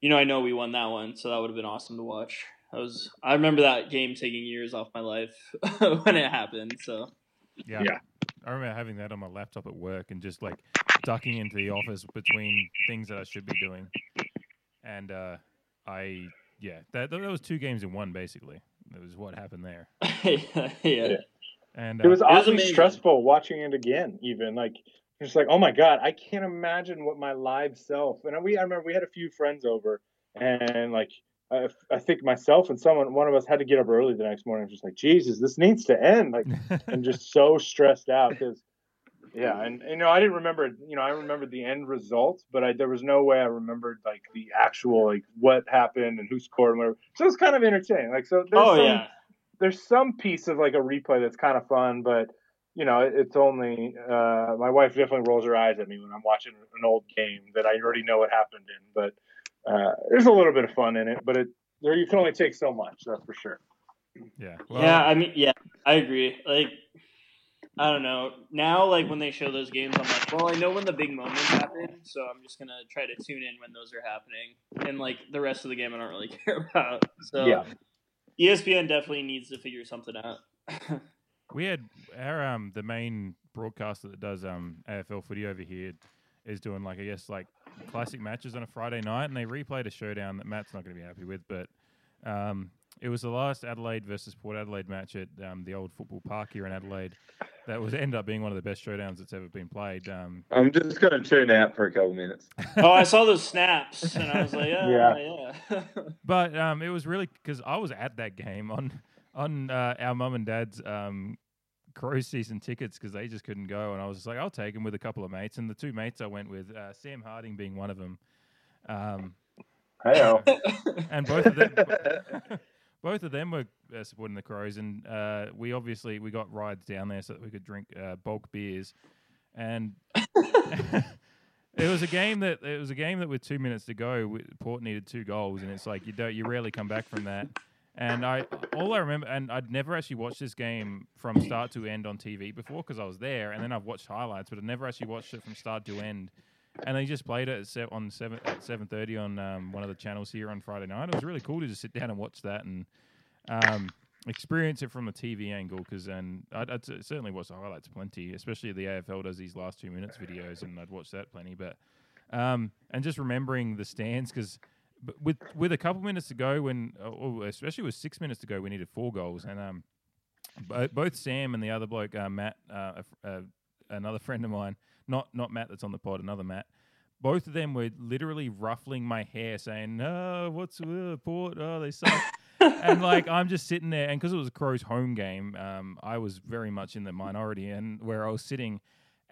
you know, I know we won that one, so that would have been awesome to watch. I was I remember that game taking years off my life when it happened. So Yeah. Yeah. I remember having that on my laptop at work and just like ducking into the office between things that I should be doing. And uh, I, yeah, that, that was two games in one basically. That was what happened there. yeah. Yeah. And It was uh, oddly amazing. stressful watching it again. Even like just like, oh my god, I can't imagine what my live self. And we, I remember we had a few friends over, and like I, I think myself and someone, one of us had to get up early the next morning. Just like Jesus, this needs to end. Like and just so stressed out because. Yeah, and you know, I didn't remember. You know, I remembered the end result, but I, there was no way I remembered like the actual like what happened and who scored and whatever. So it's kind of entertaining. Like, so there's oh some, yeah. there's some piece of like a replay that's kind of fun, but you know, it's only uh, my wife definitely rolls her eyes at me when I'm watching an old game that I already know what happened in. But uh, there's a little bit of fun in it, but it there you can only take so much. That's for sure. yeah. yeah, I mean, yeah, I agree. Like, I don't know. Now, like when they show those games, I'm like, well, I know when the big moments happen, so I'm just gonna try to tune in when those are happening, and like the rest of the game, I don't really care about. So Yeah. ESPN definitely needs to figure something out. We had our um the main broadcaster that does um AFL footy over here is doing like I guess like classic matches on a Friday night, and they replayed a showdown that Matt's not going to be happy with, but um, it was the last Adelaide versus Port Adelaide match at um, the old football park here in Adelaide. That was ended up being one of the best showdowns that's ever been played. Um, I'm just going to tune out for a couple minutes. oh, I saw those snaps, and I was like, yeah, yeah. yeah. but um, it was really because I was at that game on on uh, our mum and dad's um, Crows season tickets because they just couldn't go, and I was just like, I'll take them with a couple of mates, and the two mates I went with, uh, Sam Harding being one of them. Um, Hey, and both of them, both of them were uh, supporting the Crows, and uh, we obviously we got rides down there so that we could drink uh, bulk beers, and it was a game that it was a game that with two minutes to go, we- Port needed two goals, and it's like you don't you rarely come back from that. And I all I remember, and I'd never actually watched this game from start to end on TV before because I was there, and then I've watched highlights, but I've never actually watched it from start to end and they just played it at on seven at seven thirty on um, one of the channels here on Friday night. It was really cool to just sit down and watch that and um, experience it from the TV angle because and I'd, I'd certainly watch the highlights plenty, especially the AFL does these last two minutes videos, and I'd watch that plenty. But um, and just remembering the stands because. With with a couple minutes to go, when oh, especially with six minutes to go, we needed four goals, and um, bo- both Sam and the other bloke, uh, Matt, uh, uh, another friend of mine, not not Matt that's on the pod, another Matt. Both of them were literally ruffling my hair, saying, "No, what's uh, Port? Oh, they suck." and like I'm just sitting there, and because it was a Crows home game, um, I was very much in the minority, and where I was sitting,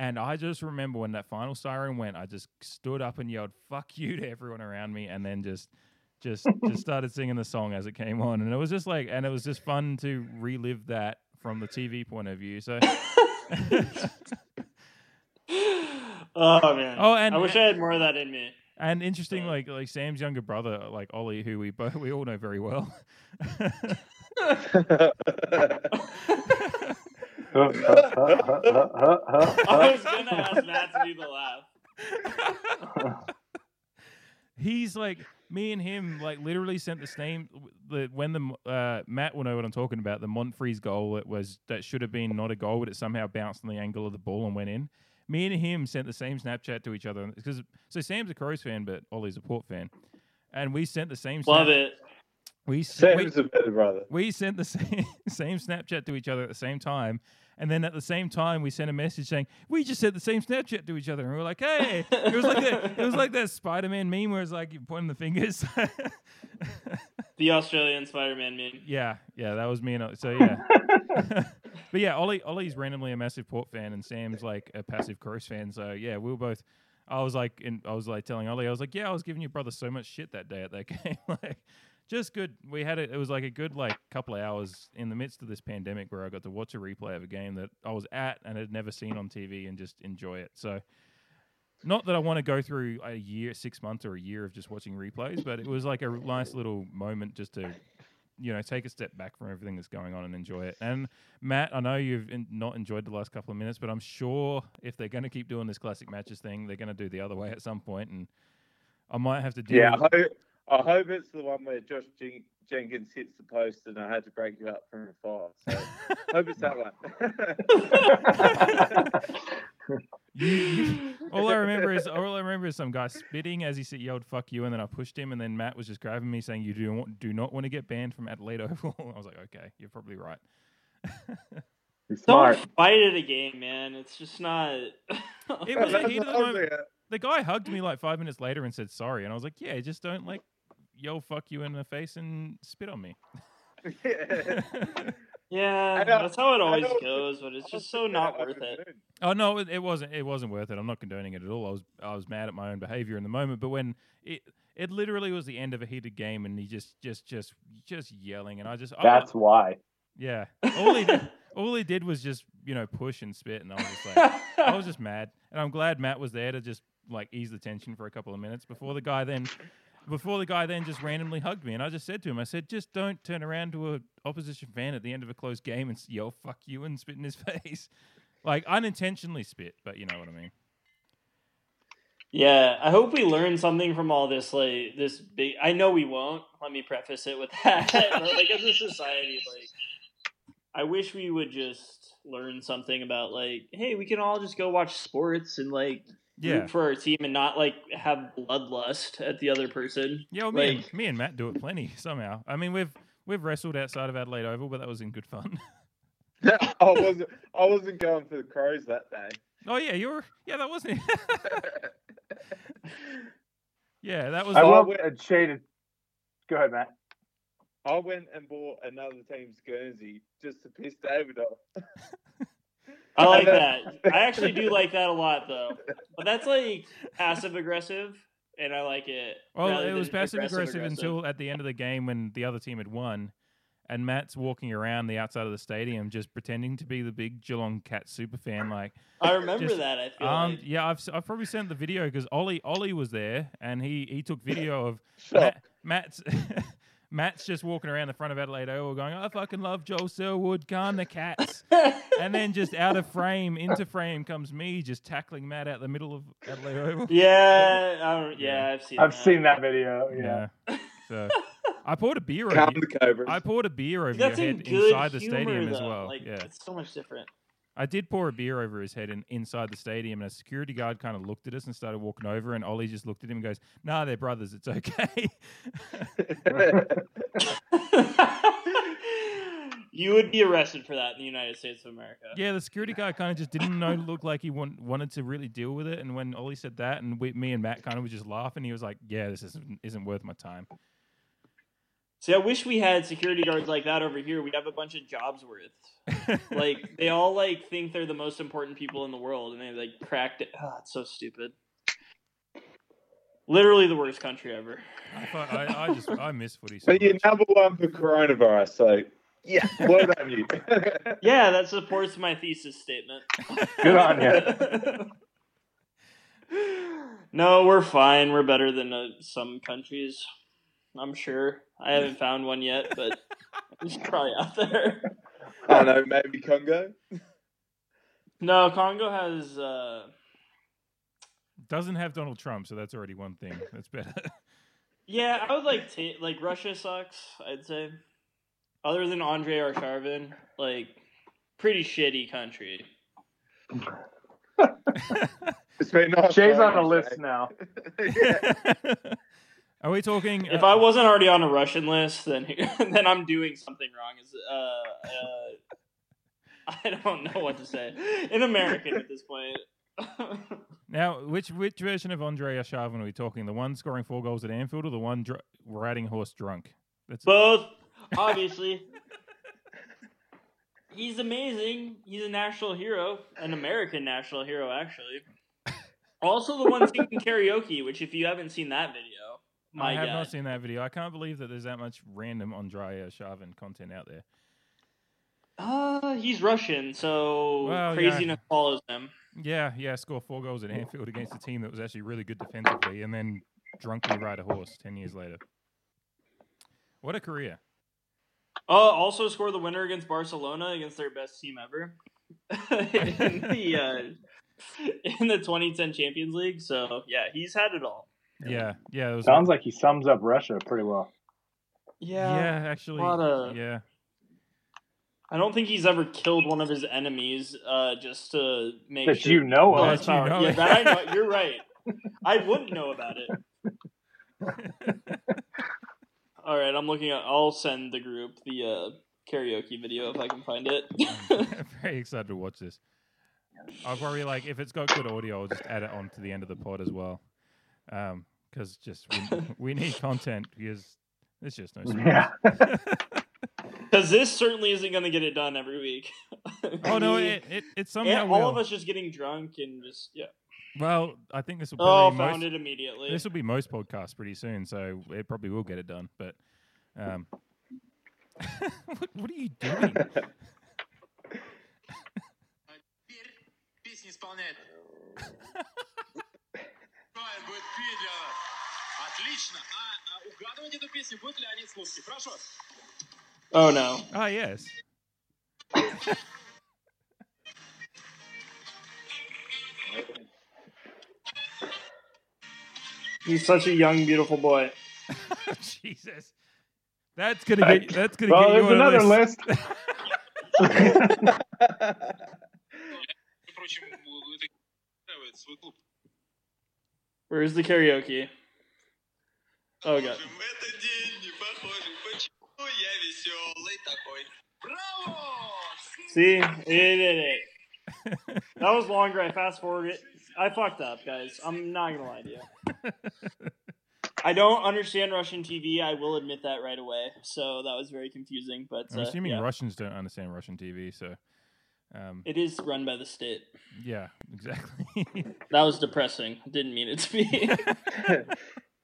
and I just remember when that final siren went, I just stood up and yelled "fuck you" to everyone around me, and then just. Just, just started singing the song as it came on, and it was just like, and it was just fun to relive that from the TV point of view. So, oh man. Oh, and- I wish I had more of that in me. And interesting, Yeah. like like Sam's younger brother, like Ollie, who we both we all know very well. I was gonna ask Matt to do the laugh. He's like me and him, like literally sent the same. The when the uh, Matt will know what I'm talking about. The Monfries goal it was that should have been not a goal, but it somehow bounced on the angle of the ball and went in. Me and him sent the same Snapchat to each other because so Sam's a Crows fan, but Ollie's a Port fan, and we sent the same. Love snap- it. We, s- we a better brother. we sent the same, same Snapchat to each other at the same time. And then at the same time, we sent a message saying, "We just sent the same Snapchat to each other." And we were like, "Hey!" It was like that. It was like that Spider-Man meme where it's like you pointing the fingers. The Australian Spider-Man meme. yeah, yeah, that was me and so yeah. but yeah, Ollie, Ollie's randomly a massive Port fan, and Sam's like a passive Crows fan. So yeah, we were both. I was like, in, I was like telling Ollie, I was like, yeah, I was giving your brother so much shit that day at that game. like, just good. We had it. It was like a good like couple of hours in the midst of this pandemic where I got to watch a replay of a game that I was at and had never seen on TV and just enjoy it. So. Not that I want to go through a year, six months, or a year of just watching replays, but it was like a nice little moment just to you know, take a step back from everything that's going on and enjoy it. And Matt, I know you've in, not enjoyed the last couple of minutes, but I'm sure if they're going to keep doing this classic matches thing, they're going to do the other way at some point, and I might have to deal. Yeah, I hope, I hope it's the one where Josh Jen- Jenkins hits the post and I had to break you up from afar. So hope it's that one. You- you- all I remember is all I remember is some guy spitting as he said yelled "fuck you," and then I pushed him, and then Matt was just grabbing me saying, "You do want, do not want to get banned from Adelaide Oval." I was like, "Okay, you're probably right." You're smart. Don't fight at a game, man. It's just not. It was a heat of the what I was moment. the guy hugged me like five minutes later and said sorry, and I was like, "Yeah, just don't like yell fuck you in the face and spit on me." Yeah. yeah, that's how it always goes, but it's just so not worth it. oh no, it, it wasn't. It wasn't worth it. I'm not condoning it at all. I was I was mad at my own behavior in the moment, but when it it literally was the end of a heated game, and he just just just just yelling, and I just I- That's why. yeah. All he did, all he did was just you know push and spit, and I was just like. I was just mad, and I'm glad Matt was there to just like ease the tension for a couple of minutes before the guy then, before the guy then just randomly hugged me, and I just said to him, I said, just don't turn around to a opposition fan at the end of a close game and yell "fuck you" and spit in his face, like unintentionally spit, but you know what I mean. Yeah, I hope we learn something from all this. Like this big, I know we won't. Let me preface it with that. like as a society, like I wish we would just learn something about like, hey, we can all just go watch sports and like Yeah. root for our team and not like have bloodlust at the other person. Yeah, well, me, Like- and, me and Matt do it plenty somehow. I mean, we've we've wrestled outside of Adelaide Oval, but that was in good fun. I wasn't. I wasn't going for the crows that day. oh yeah, you were. Yeah, that wasn't. yeah, that was. I will wait. uh, shaded. Go ahead, Matt. I went and bought another team's Guernsey just to piss David off. I like that. I actually do like that a lot though. But that's like passive aggressive and I like it. Well, it was passive aggressive aggressive. until at the end of the game when the other team had won, and Matt's walking around the outside of the stadium just pretending to be the big Geelong Cat super fan. Like, I remember just- that, I feel um, like. yeah, I've s- I've probably sent the video because Ollie Ollie was there and he he took video of Matt, Matt's. Matt's just walking around the front of Adelaide Oval going, I fucking love Joel Selwood, can the cats. and then just out of frame, into frame comes me just tackling Matt out the middle of Adelaide Oval. yeah, I don't, Yeah. yeah, I've seen I've that. seen that video. Yeah. Yeah. So I poured a beer over Calm you. the cobras. I poured a beer over That's your head good inside the humor, stadium as well. Like, yeah. It's so much different. I did pour a beer over his head in, inside the stadium, and a security guard kind of looked at us and started walking over, and Ollie just looked at him and goes, "Nah, they're brothers. It's okay." you would be arrested for that in the United States of America. yeah, the security guard kind of just didn't know, look like he want, wanted to really deal with it. And when Ollie said that, and we, me and Matt kind of was just laughing, he was like, "Yeah, this isn't isn't worth my time." See, I wish we had security guards like that over here. We'd have a bunch of jobs worth. Like they all like think they're the most important people in the world, and they like cracked it. Oh, it's so stupid. Literally the worst country ever. I, thought, I, I just I miss footy so but you're much. number one for coronavirus, so yeah, well done you. Yeah, that supports my thesis statement. Good on you. no, we're fine. We're better than uh, some countries. I'm sure. I haven't found one yet, but it's probably out there. I don't know, maybe Congo. No, Congo has. Uh, Doesn't have Donald Trump, so that's already one thing. That's better. yeah, I would like ta- like Russia sucks. I'd say, other than Andre Arshavin, like pretty shitty country. It's been nice. Shay's on knowing the list now. Are we talking? If uh, I wasn't already on a Russian list, then then I'm doing something wrong. Is uh, uh, I don't know what to say. In American at this point. Now, which which version of Andre Arshavin are we talking? The one scoring four goals at Anfield, or the one dr- riding horse drunk? That's Both, obviously. He's amazing. He's a national hero, an American national hero, actually. Also, the one singing karaoke, which if you haven't seen that video, my I have God. not seen that video. I can't believe that there's that much random Andre Arshavin content out there. Uh, he's Russian, so Well, yeah. craziness follows him. Yeah, yeah, score four goals at Anfield against a team that was actually really good defensively, and then drunkenly ride a horse ten years later. What a career! Uh, also scored the winner against Barcelona against their best team ever in the uh, in the 2010 Champions League. So yeah, he's had it all. Yeah, yeah, it was. Sounds like he sums up Russia pretty well. yeah, yeah. actually, lot of- yeah. I don't think he's ever killed one of his enemies uh, just to make That sure. you know Oh, of. That You know yeah, that I know. You're right. I wouldn't know about it. All right, I'm looking at. I'll send the group the uh, karaoke video if I can find it. I'm very excited to watch this. I'll probably like if it's got good audio, I'll just add it on to the end of the pod as well. Um, because just we, we need content because there's just no. space. Yeah. Because this certainly isn't going to get it done every week. Oh no, it it, it somehow and all will. of us just getting drunk and just yeah. Well, I think this will Oh, found most, it immediately. this will be most podcasts pretty soon, so it probably will get it done. But um, what, what are you doing? Теперь песни исполняет. Правильно, будет Федя. Отлично. А, а угадывать эту песню будет Леонид Слуцкий. Прошу. oh no. Ah, yes. He's such a young, beautiful boy. Jesus, that's gonna get that's gonna well, get you there's on a another list. list. Впрочем, это устраивает свой клуб. Where's the karaoke? Oh god. See, he did it. that was longer. I fast forwarded it. I fucked up, guys. I'm not gonna lie to you. I don't understand Russian TV. I will admit that right away. So that was very confusing. But I'm uh, assuming yeah. Russians don't understand Russian TV. So um, it is run by the state. yeah, exactly. That was depressing. Didn't mean it to be.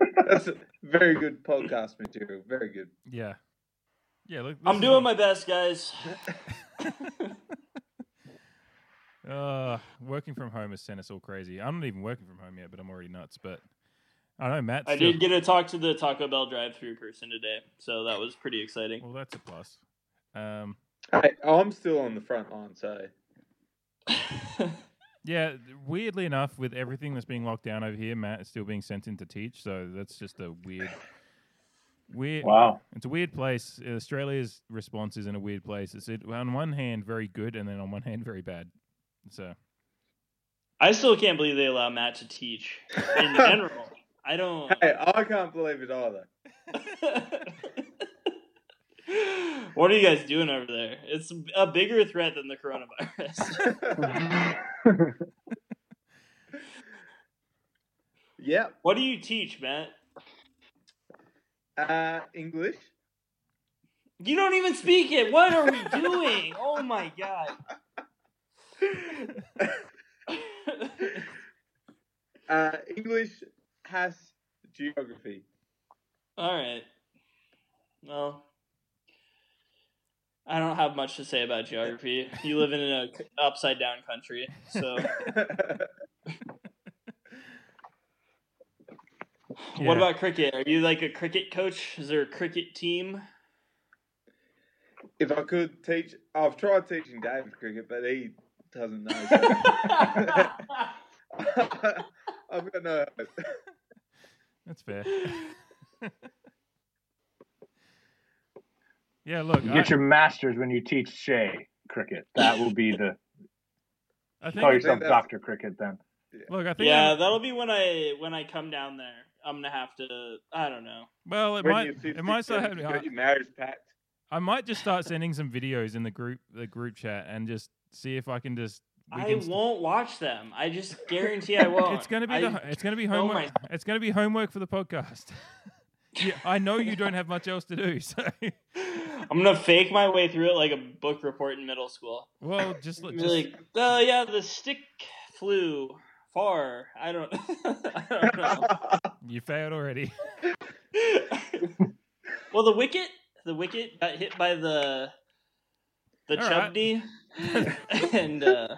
That's very good podcast material. Very good. yeah, yeah. Look, I'm doing my best, guys. Uh, working from home has sent us all crazy. I'm not even working from home yet, but I'm already nuts. But I don't know, Matt. I did get to talk to the Taco Bell drive-through person today, so that was pretty exciting. Well, that's a plus. Um, Hey, oh, I'm still on the front line, so yeah, weirdly enough, with everything that's being locked down over here, Matt is still being sent in to teach. So that's just a weird, weird. Wow. It's a weird place. Australia's response is in a weird place. It's it, on one hand very good, and then on one hand very bad. So I still can't believe they allow Matt to teach in general. I don't. hey, I can't believe it either. what are you guys doing over there? It's a bigger threat than the coronavirus. yeah. what do you teach, Matt? Uh, English. You don't even speak it. What are we doing? Oh my god. Uh, English has geography. All right. Well, I don't have much to say about geography. You live in an upside down country, so Yeah. what about cricket? Are you like a cricket coach? Is there a cricket team? if I could teach, I've tried teaching David cricket, but he doesn't know. So. I've got no that's fair. Yeah, look, You I, get your masters when you teach Shay cricket. That will be the I think, call yourself that's- Doctor Cricket then. look, I think, yeah, I'm- that'll be when I when I come down there. I'm gonna have to. I don't know. well, it When might, you're 50, it might start you happening. got your marriage pact. I might just start sending some videos in the group, the group chat, and just see if I can just. I can won't watch them. I just guarantee I won't. It's gonna be I- the, it's gonna be Oh homework. my- It's gonna be homework for the podcast. yeah, I know you don't have much else to do, so I'm gonna fake my way through it like a book report in middle school. well, just just like, oh yeah, the stick flew far. I don't. I don't know. you failed already. well, the wicket, the wicket got hit by the the All right. and uh,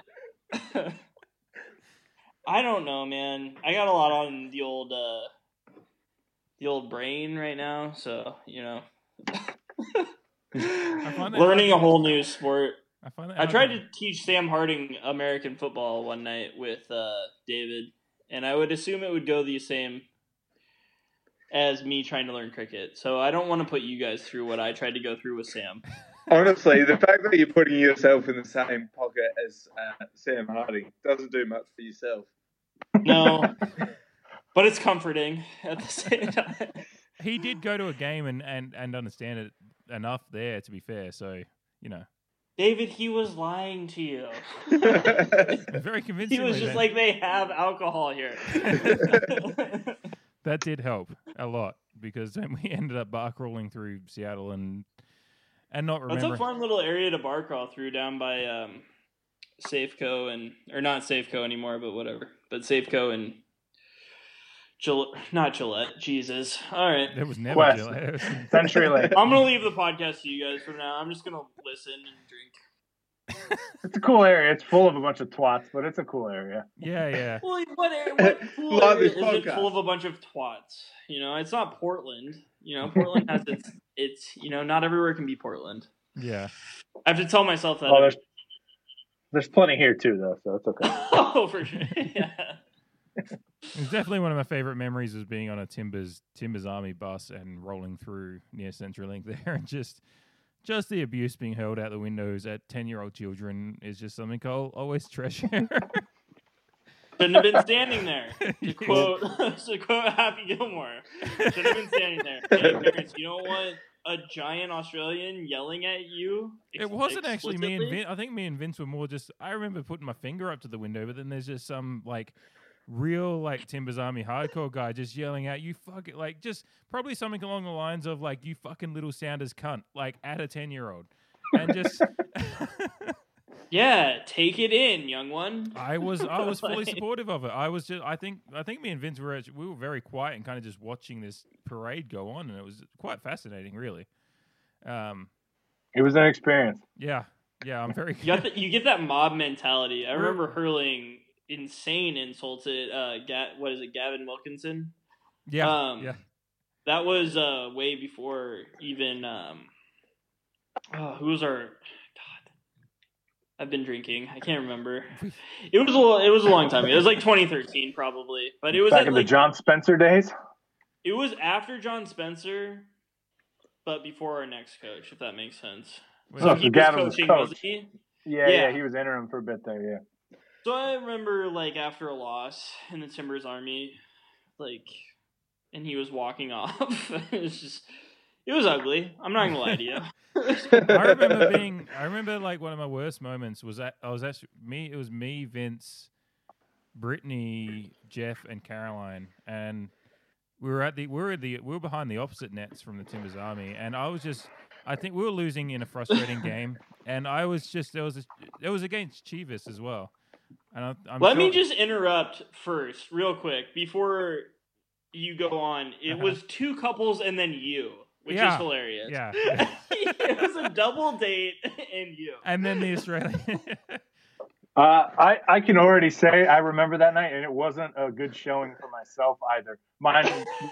I don't know, man. I got a lot on the old uh, the old brain right now, so you know, learning a hard to- whole new sport. I find that I hard tried to teach Sam Harding American football one night with uh, David, and I would assume it would go the same as me trying to learn cricket. So I don't want to put you guys through what I tried to go through with Sam. Honestly, the fact that you're putting yourself in the same pocket as uh, Sam Harding doesn't do much for yourself. No, but it's comforting at the same time. He did go to a game and, and, and understand it enough there, to be fair. So you know, David, he was lying to you. very convincing. He was just like, they have alcohol here. that did help a lot because then we ended up bar crawling through Seattle and and not remember. That's a fun little area to bar crawl through down by um, Safeco and or not Safeco anymore, but whatever. But Safeco and Gillette, not Gillette. Jesus. All right, There was never Qwest. Gillette. It Century Lake. I'm gonna leave the podcast to you guys for now. I'm just gonna listen and drink. It's a cool area. It's full of a bunch of twats, but it's a cool area. yeah, yeah. Well, what, area- what cool area this is it full of a bunch of twats? You know, it's not Portland. You know, Portland has its its. You know, not everywhere can be Portland. Yeah. I have to tell myself that. Oh, there's there's plenty here too, though, so it's okay. oh, for sure. Yeah. It's definitely one of my favorite memories was being on a Timbers Timbers Army bus and rolling through near CenturyLink there, and just just the abuse being hurled out the windows at ten year old children is just something I'll always treasure. Shouldn't have been standing there. To quote, to quote Happy Gilmore, shouldn't have been standing there. Hey, parents, you don't want a giant Australian yelling at you. It wasn't actually me and? Vince. I think me and Vince were more just. I remember putting my finger up to the window, but then there's just some like real like Timbers Army hardcore guy just yelling out, "You fucking like just probably something along the lines of like you fucking little Sounders cunt," like at a ten year old, and just. Yeah, take it in, young one. I was I was fully supportive of it. I was just I think I think me and Vince were actually, we were very quiet and kind of just watching this parade go on, and it was quite fascinating, really. Um, It was an experience. yeah, yeah, I'm very. You got the, you get that mob mentality. I remember hurling insane insults at uh, Ga- what is it, Gavin Wilkinson? yeah, um, yeah. That was uh, way before even um, oh, who was our God? I've been drinking. I can't remember. It was a it was a long time. ago. It was like 2013 probably, but it was Back at, in like, the John Spencer days. It was after John Spencer, but before our next coach, if that makes sense. So so- he Gavin was was coaching, coach. wasn't he? Yeah, Yeah. yeah, he was interim for a bit there. Yeah. So I remember like after a loss in the Timbers Army, like, and he was walking off. it was just, it was ugly. I'm not gonna lie to you. I remember being. I remember like one of my worst moments was that I was actually me. It was me, Vince, Brittany, Jeff, and Caroline, and we were at the we were at the we were behind the opposite nets from the Timbers Army, and I was just. I think we were losing in a frustrating game, and I was just there was a, it was against Chivas as well, and I, I'm Let me just interrupt first, real quick, before you go on. It Uh-huh. was two couples and then you, which Yeah. is hilarious. yeah, it was a double date and you. and then the Australian. Uh, I I can already say I remember that night, and it wasn't a good showing for myself either. Mine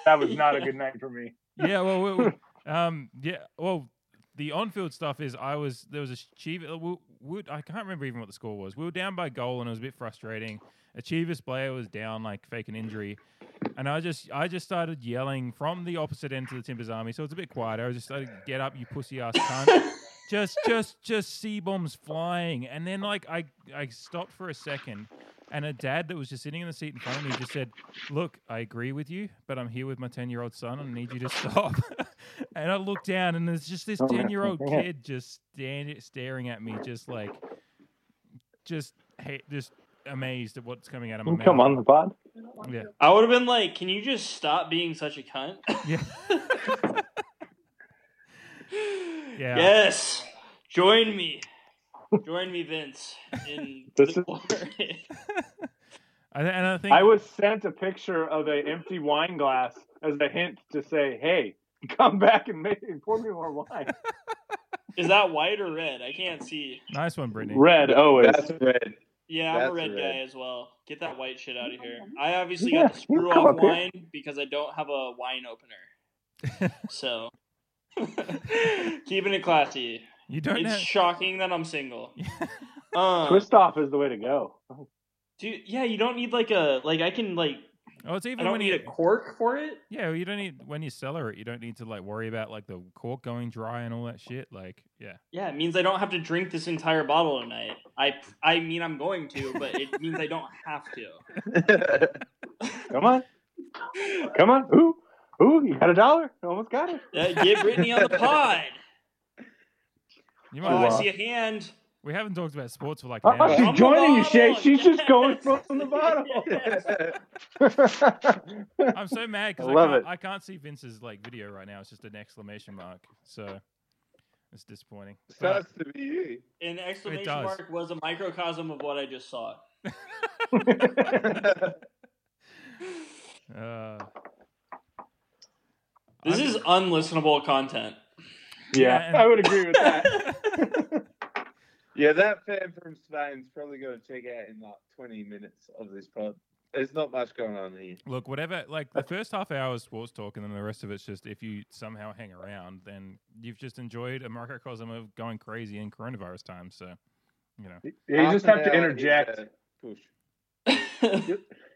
that was not a good night for me. yeah, well, we, we- um, yeah, well, the on-field stuff is I was there was a Chivas. We, we, I can't remember even what the score was. We were down by goal, and it was a bit frustrating. A Chivas player was down, like fake an injury, and I just I just started yelling from the opposite end to the Timbers Army, so it's a bit quieter. I was just started get up, you pussy ass cunt. just just just C bombs flying, and then like I I stopped for a second. And a dad that was just sitting in the seat in front of me just said, Look, I agree with you, but I'm here with my 10 year old son and I need you to stop. and I look down and there's just this Oh, 10 year old kid just stand, staring at me, just like, just, hey, just amazed at what's coming out of my mouth. Come on the pod. Yeah. I would have been like, "Can you just stop being such a cunt?" Yeah. Yeah. Yes. Join me. Join me, Vince. In This the is- I, and I think, I was sent a picture of an empty wine glass as a hint to say, "Hey, come back and make pour me more wine." Is that white or red? I can't see. nice one, Brittany. Red always. That's red. Yeah, I'm a red red. guy as well. Get that white shit out of here. I obviously Yeah, got the screw come off up here. wine because I don't have a wine opener. So keeping it classy. You don't It's have. shocking that I'm single. Um, Twist off is the way to go. dude, yeah, you don't need like a like I can like oh, it's even I don't when need you. a cork for it. Yeah, you don't need when you cellar it. You don't need to like worry about like the cork going dry and all that shit. Like, yeah, Yeah, it means I don't have to drink this entire bottle tonight. I I mean I'm going to, but it means I don't have to. Come on, come on. Ooh, ooh, you got a dollar. Almost got it. Uh, get Brittany on the pod. You Oh. I see a hand. We haven't talked about sports for like Oh, an hour. she's From the joining you, Shay. She's just going from the bottom. I'm so mad because I I, can't. I can't see Vince's like video right now. It's just an exclamation mark. So it's disappointing. But, Starts to be you. An exclamation mark was a microcosm of what I just saw. uh, This I'm- is unlistenable content. Yeah, and- I would agree with that. Yeah, that fan from Spain's probably going to check out in like 20 minutes of this pod. There's not much going on here. Look, whatever. Like the first half hour is sports talk, and then the rest of it's just if you somehow hang around, then you've just enjoyed a microcosm of going crazy in coronavirus time. So, you know, Yeah, you just have to interject. Push.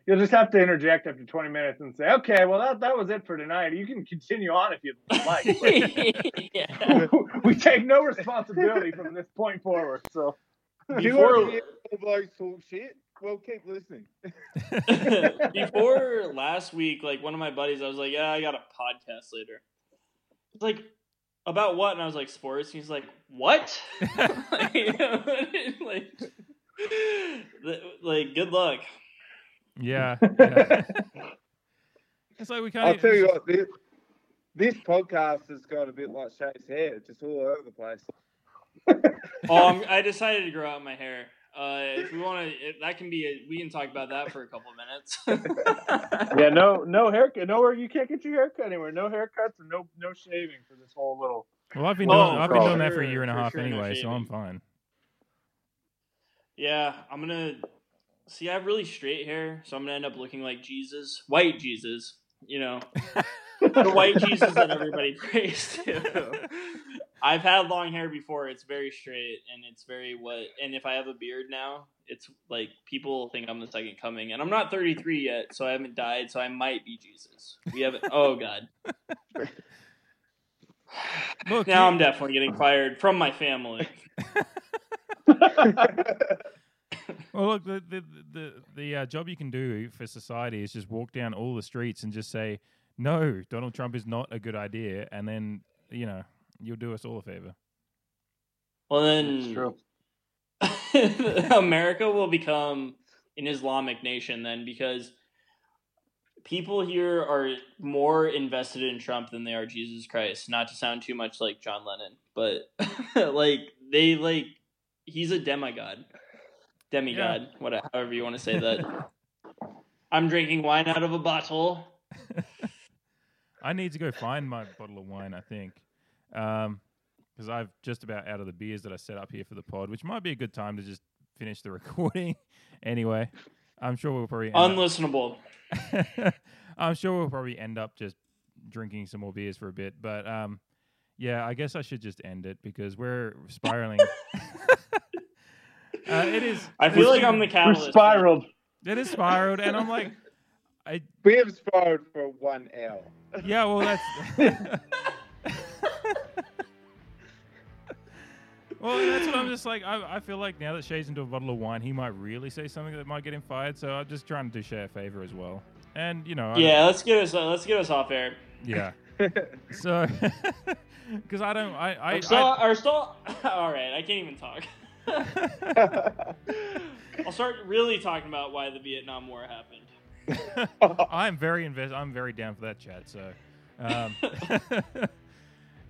You'll just have to interject after 20 minutes and say, "Okay, well that that was it for tonight. You can continue on if you'd like." yeah. we take no responsibility from this point forward. So You Before- want to hear all blokes talk shit? well, keep listening. Before last week, like one of my buddies, I was like, "Yeah, I got a podcast later." It's like about what? And I was like, "Sports." He's like, "What?" like, like, like, good luck. Yeah. yeah. it's like we can't. I'll tell you what, this, this podcast has got a bit like Shay's hair, it's just all over the place. Oh, I'm, I decided to grow out my hair. Uh, if we want to, that can be. A, we can talk about that for a couple minutes. Yeah, no, no haircut. Nowhere you can't get your haircut anywhere. No haircuts and no no shaving for this whole little. Well, I've been Oh, doing, I've been doing that for a year and a half sure, no anyway, so I'm fine. Yeah, I'm gonna see. I have really straight hair, so I'm gonna end up looking like Jesus, white Jesus. You know, the white Jesus that everybody prays to. I've had long hair before. It's very straight and it's very what. And if I have a beard now, it's like people think I'm the second coming. And I'm not 33 yet, so I haven't died. So I might be Jesus. We haven't. Oh God. Look, now I'm definitely getting fired from my family. Well, look, the the the, the uh, job you can do for society is just walk down all the streets and just say, "No, Donald Trump is not a good idea," and then you know you'll do us all a favor. Well, then true. America will become an Islamic nation then because people here are more invested in Trump than they are Jesus Christ. Not to sound too much like John Lennon, but like they like he's a demigod. Demigod, whatever however you want to say that. I'm drinking wine out of a bottle. I need to go find my bottle of wine. I think, because I've just about out of the beers that I set up here for the pod, which might be a good time to just finish the recording. anyway, I'm sure we'll probably end up- Unlistenable. I'm sure we'll probably end up just drinking some more beers for a bit, but um, yeah, I guess I should just end it because we're spiraling. Uh, it is. I feel like I'm the We're spiraled. It is spiraled, and I'm like, I we have spiraled for one L. yeah, well that's. well, that's what I'm just like. I, I feel like now that Shay's into a bottle of wine, he might really say something that might get him fired. So I'm just trying to do Shay a favor as well. And you know, I- Yeah, let's get us let's get us off air. yeah. So, because I don't, I, I, I'm still, are still all right. I can't even talk. I'll start really talking about why the Vietnam War happened. I, am very invest. I'm very down for that chat. So, um,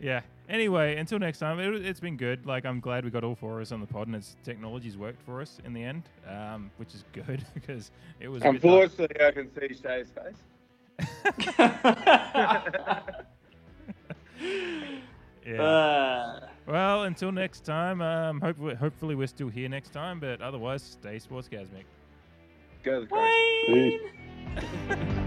yeah. Anyway, until next time, it, it's been good. Like, I'm glad we got all four of us on the pod, and it's technology's worked for us in the end, um, which is good because it was. a bit dark. Unfortunately, I can see Shay's face. Yeah. Uh, well, until next time. Um, hope, hopefully we're still here next time, but otherwise, stay sportsgasmic. Go to the Crows. Wayne.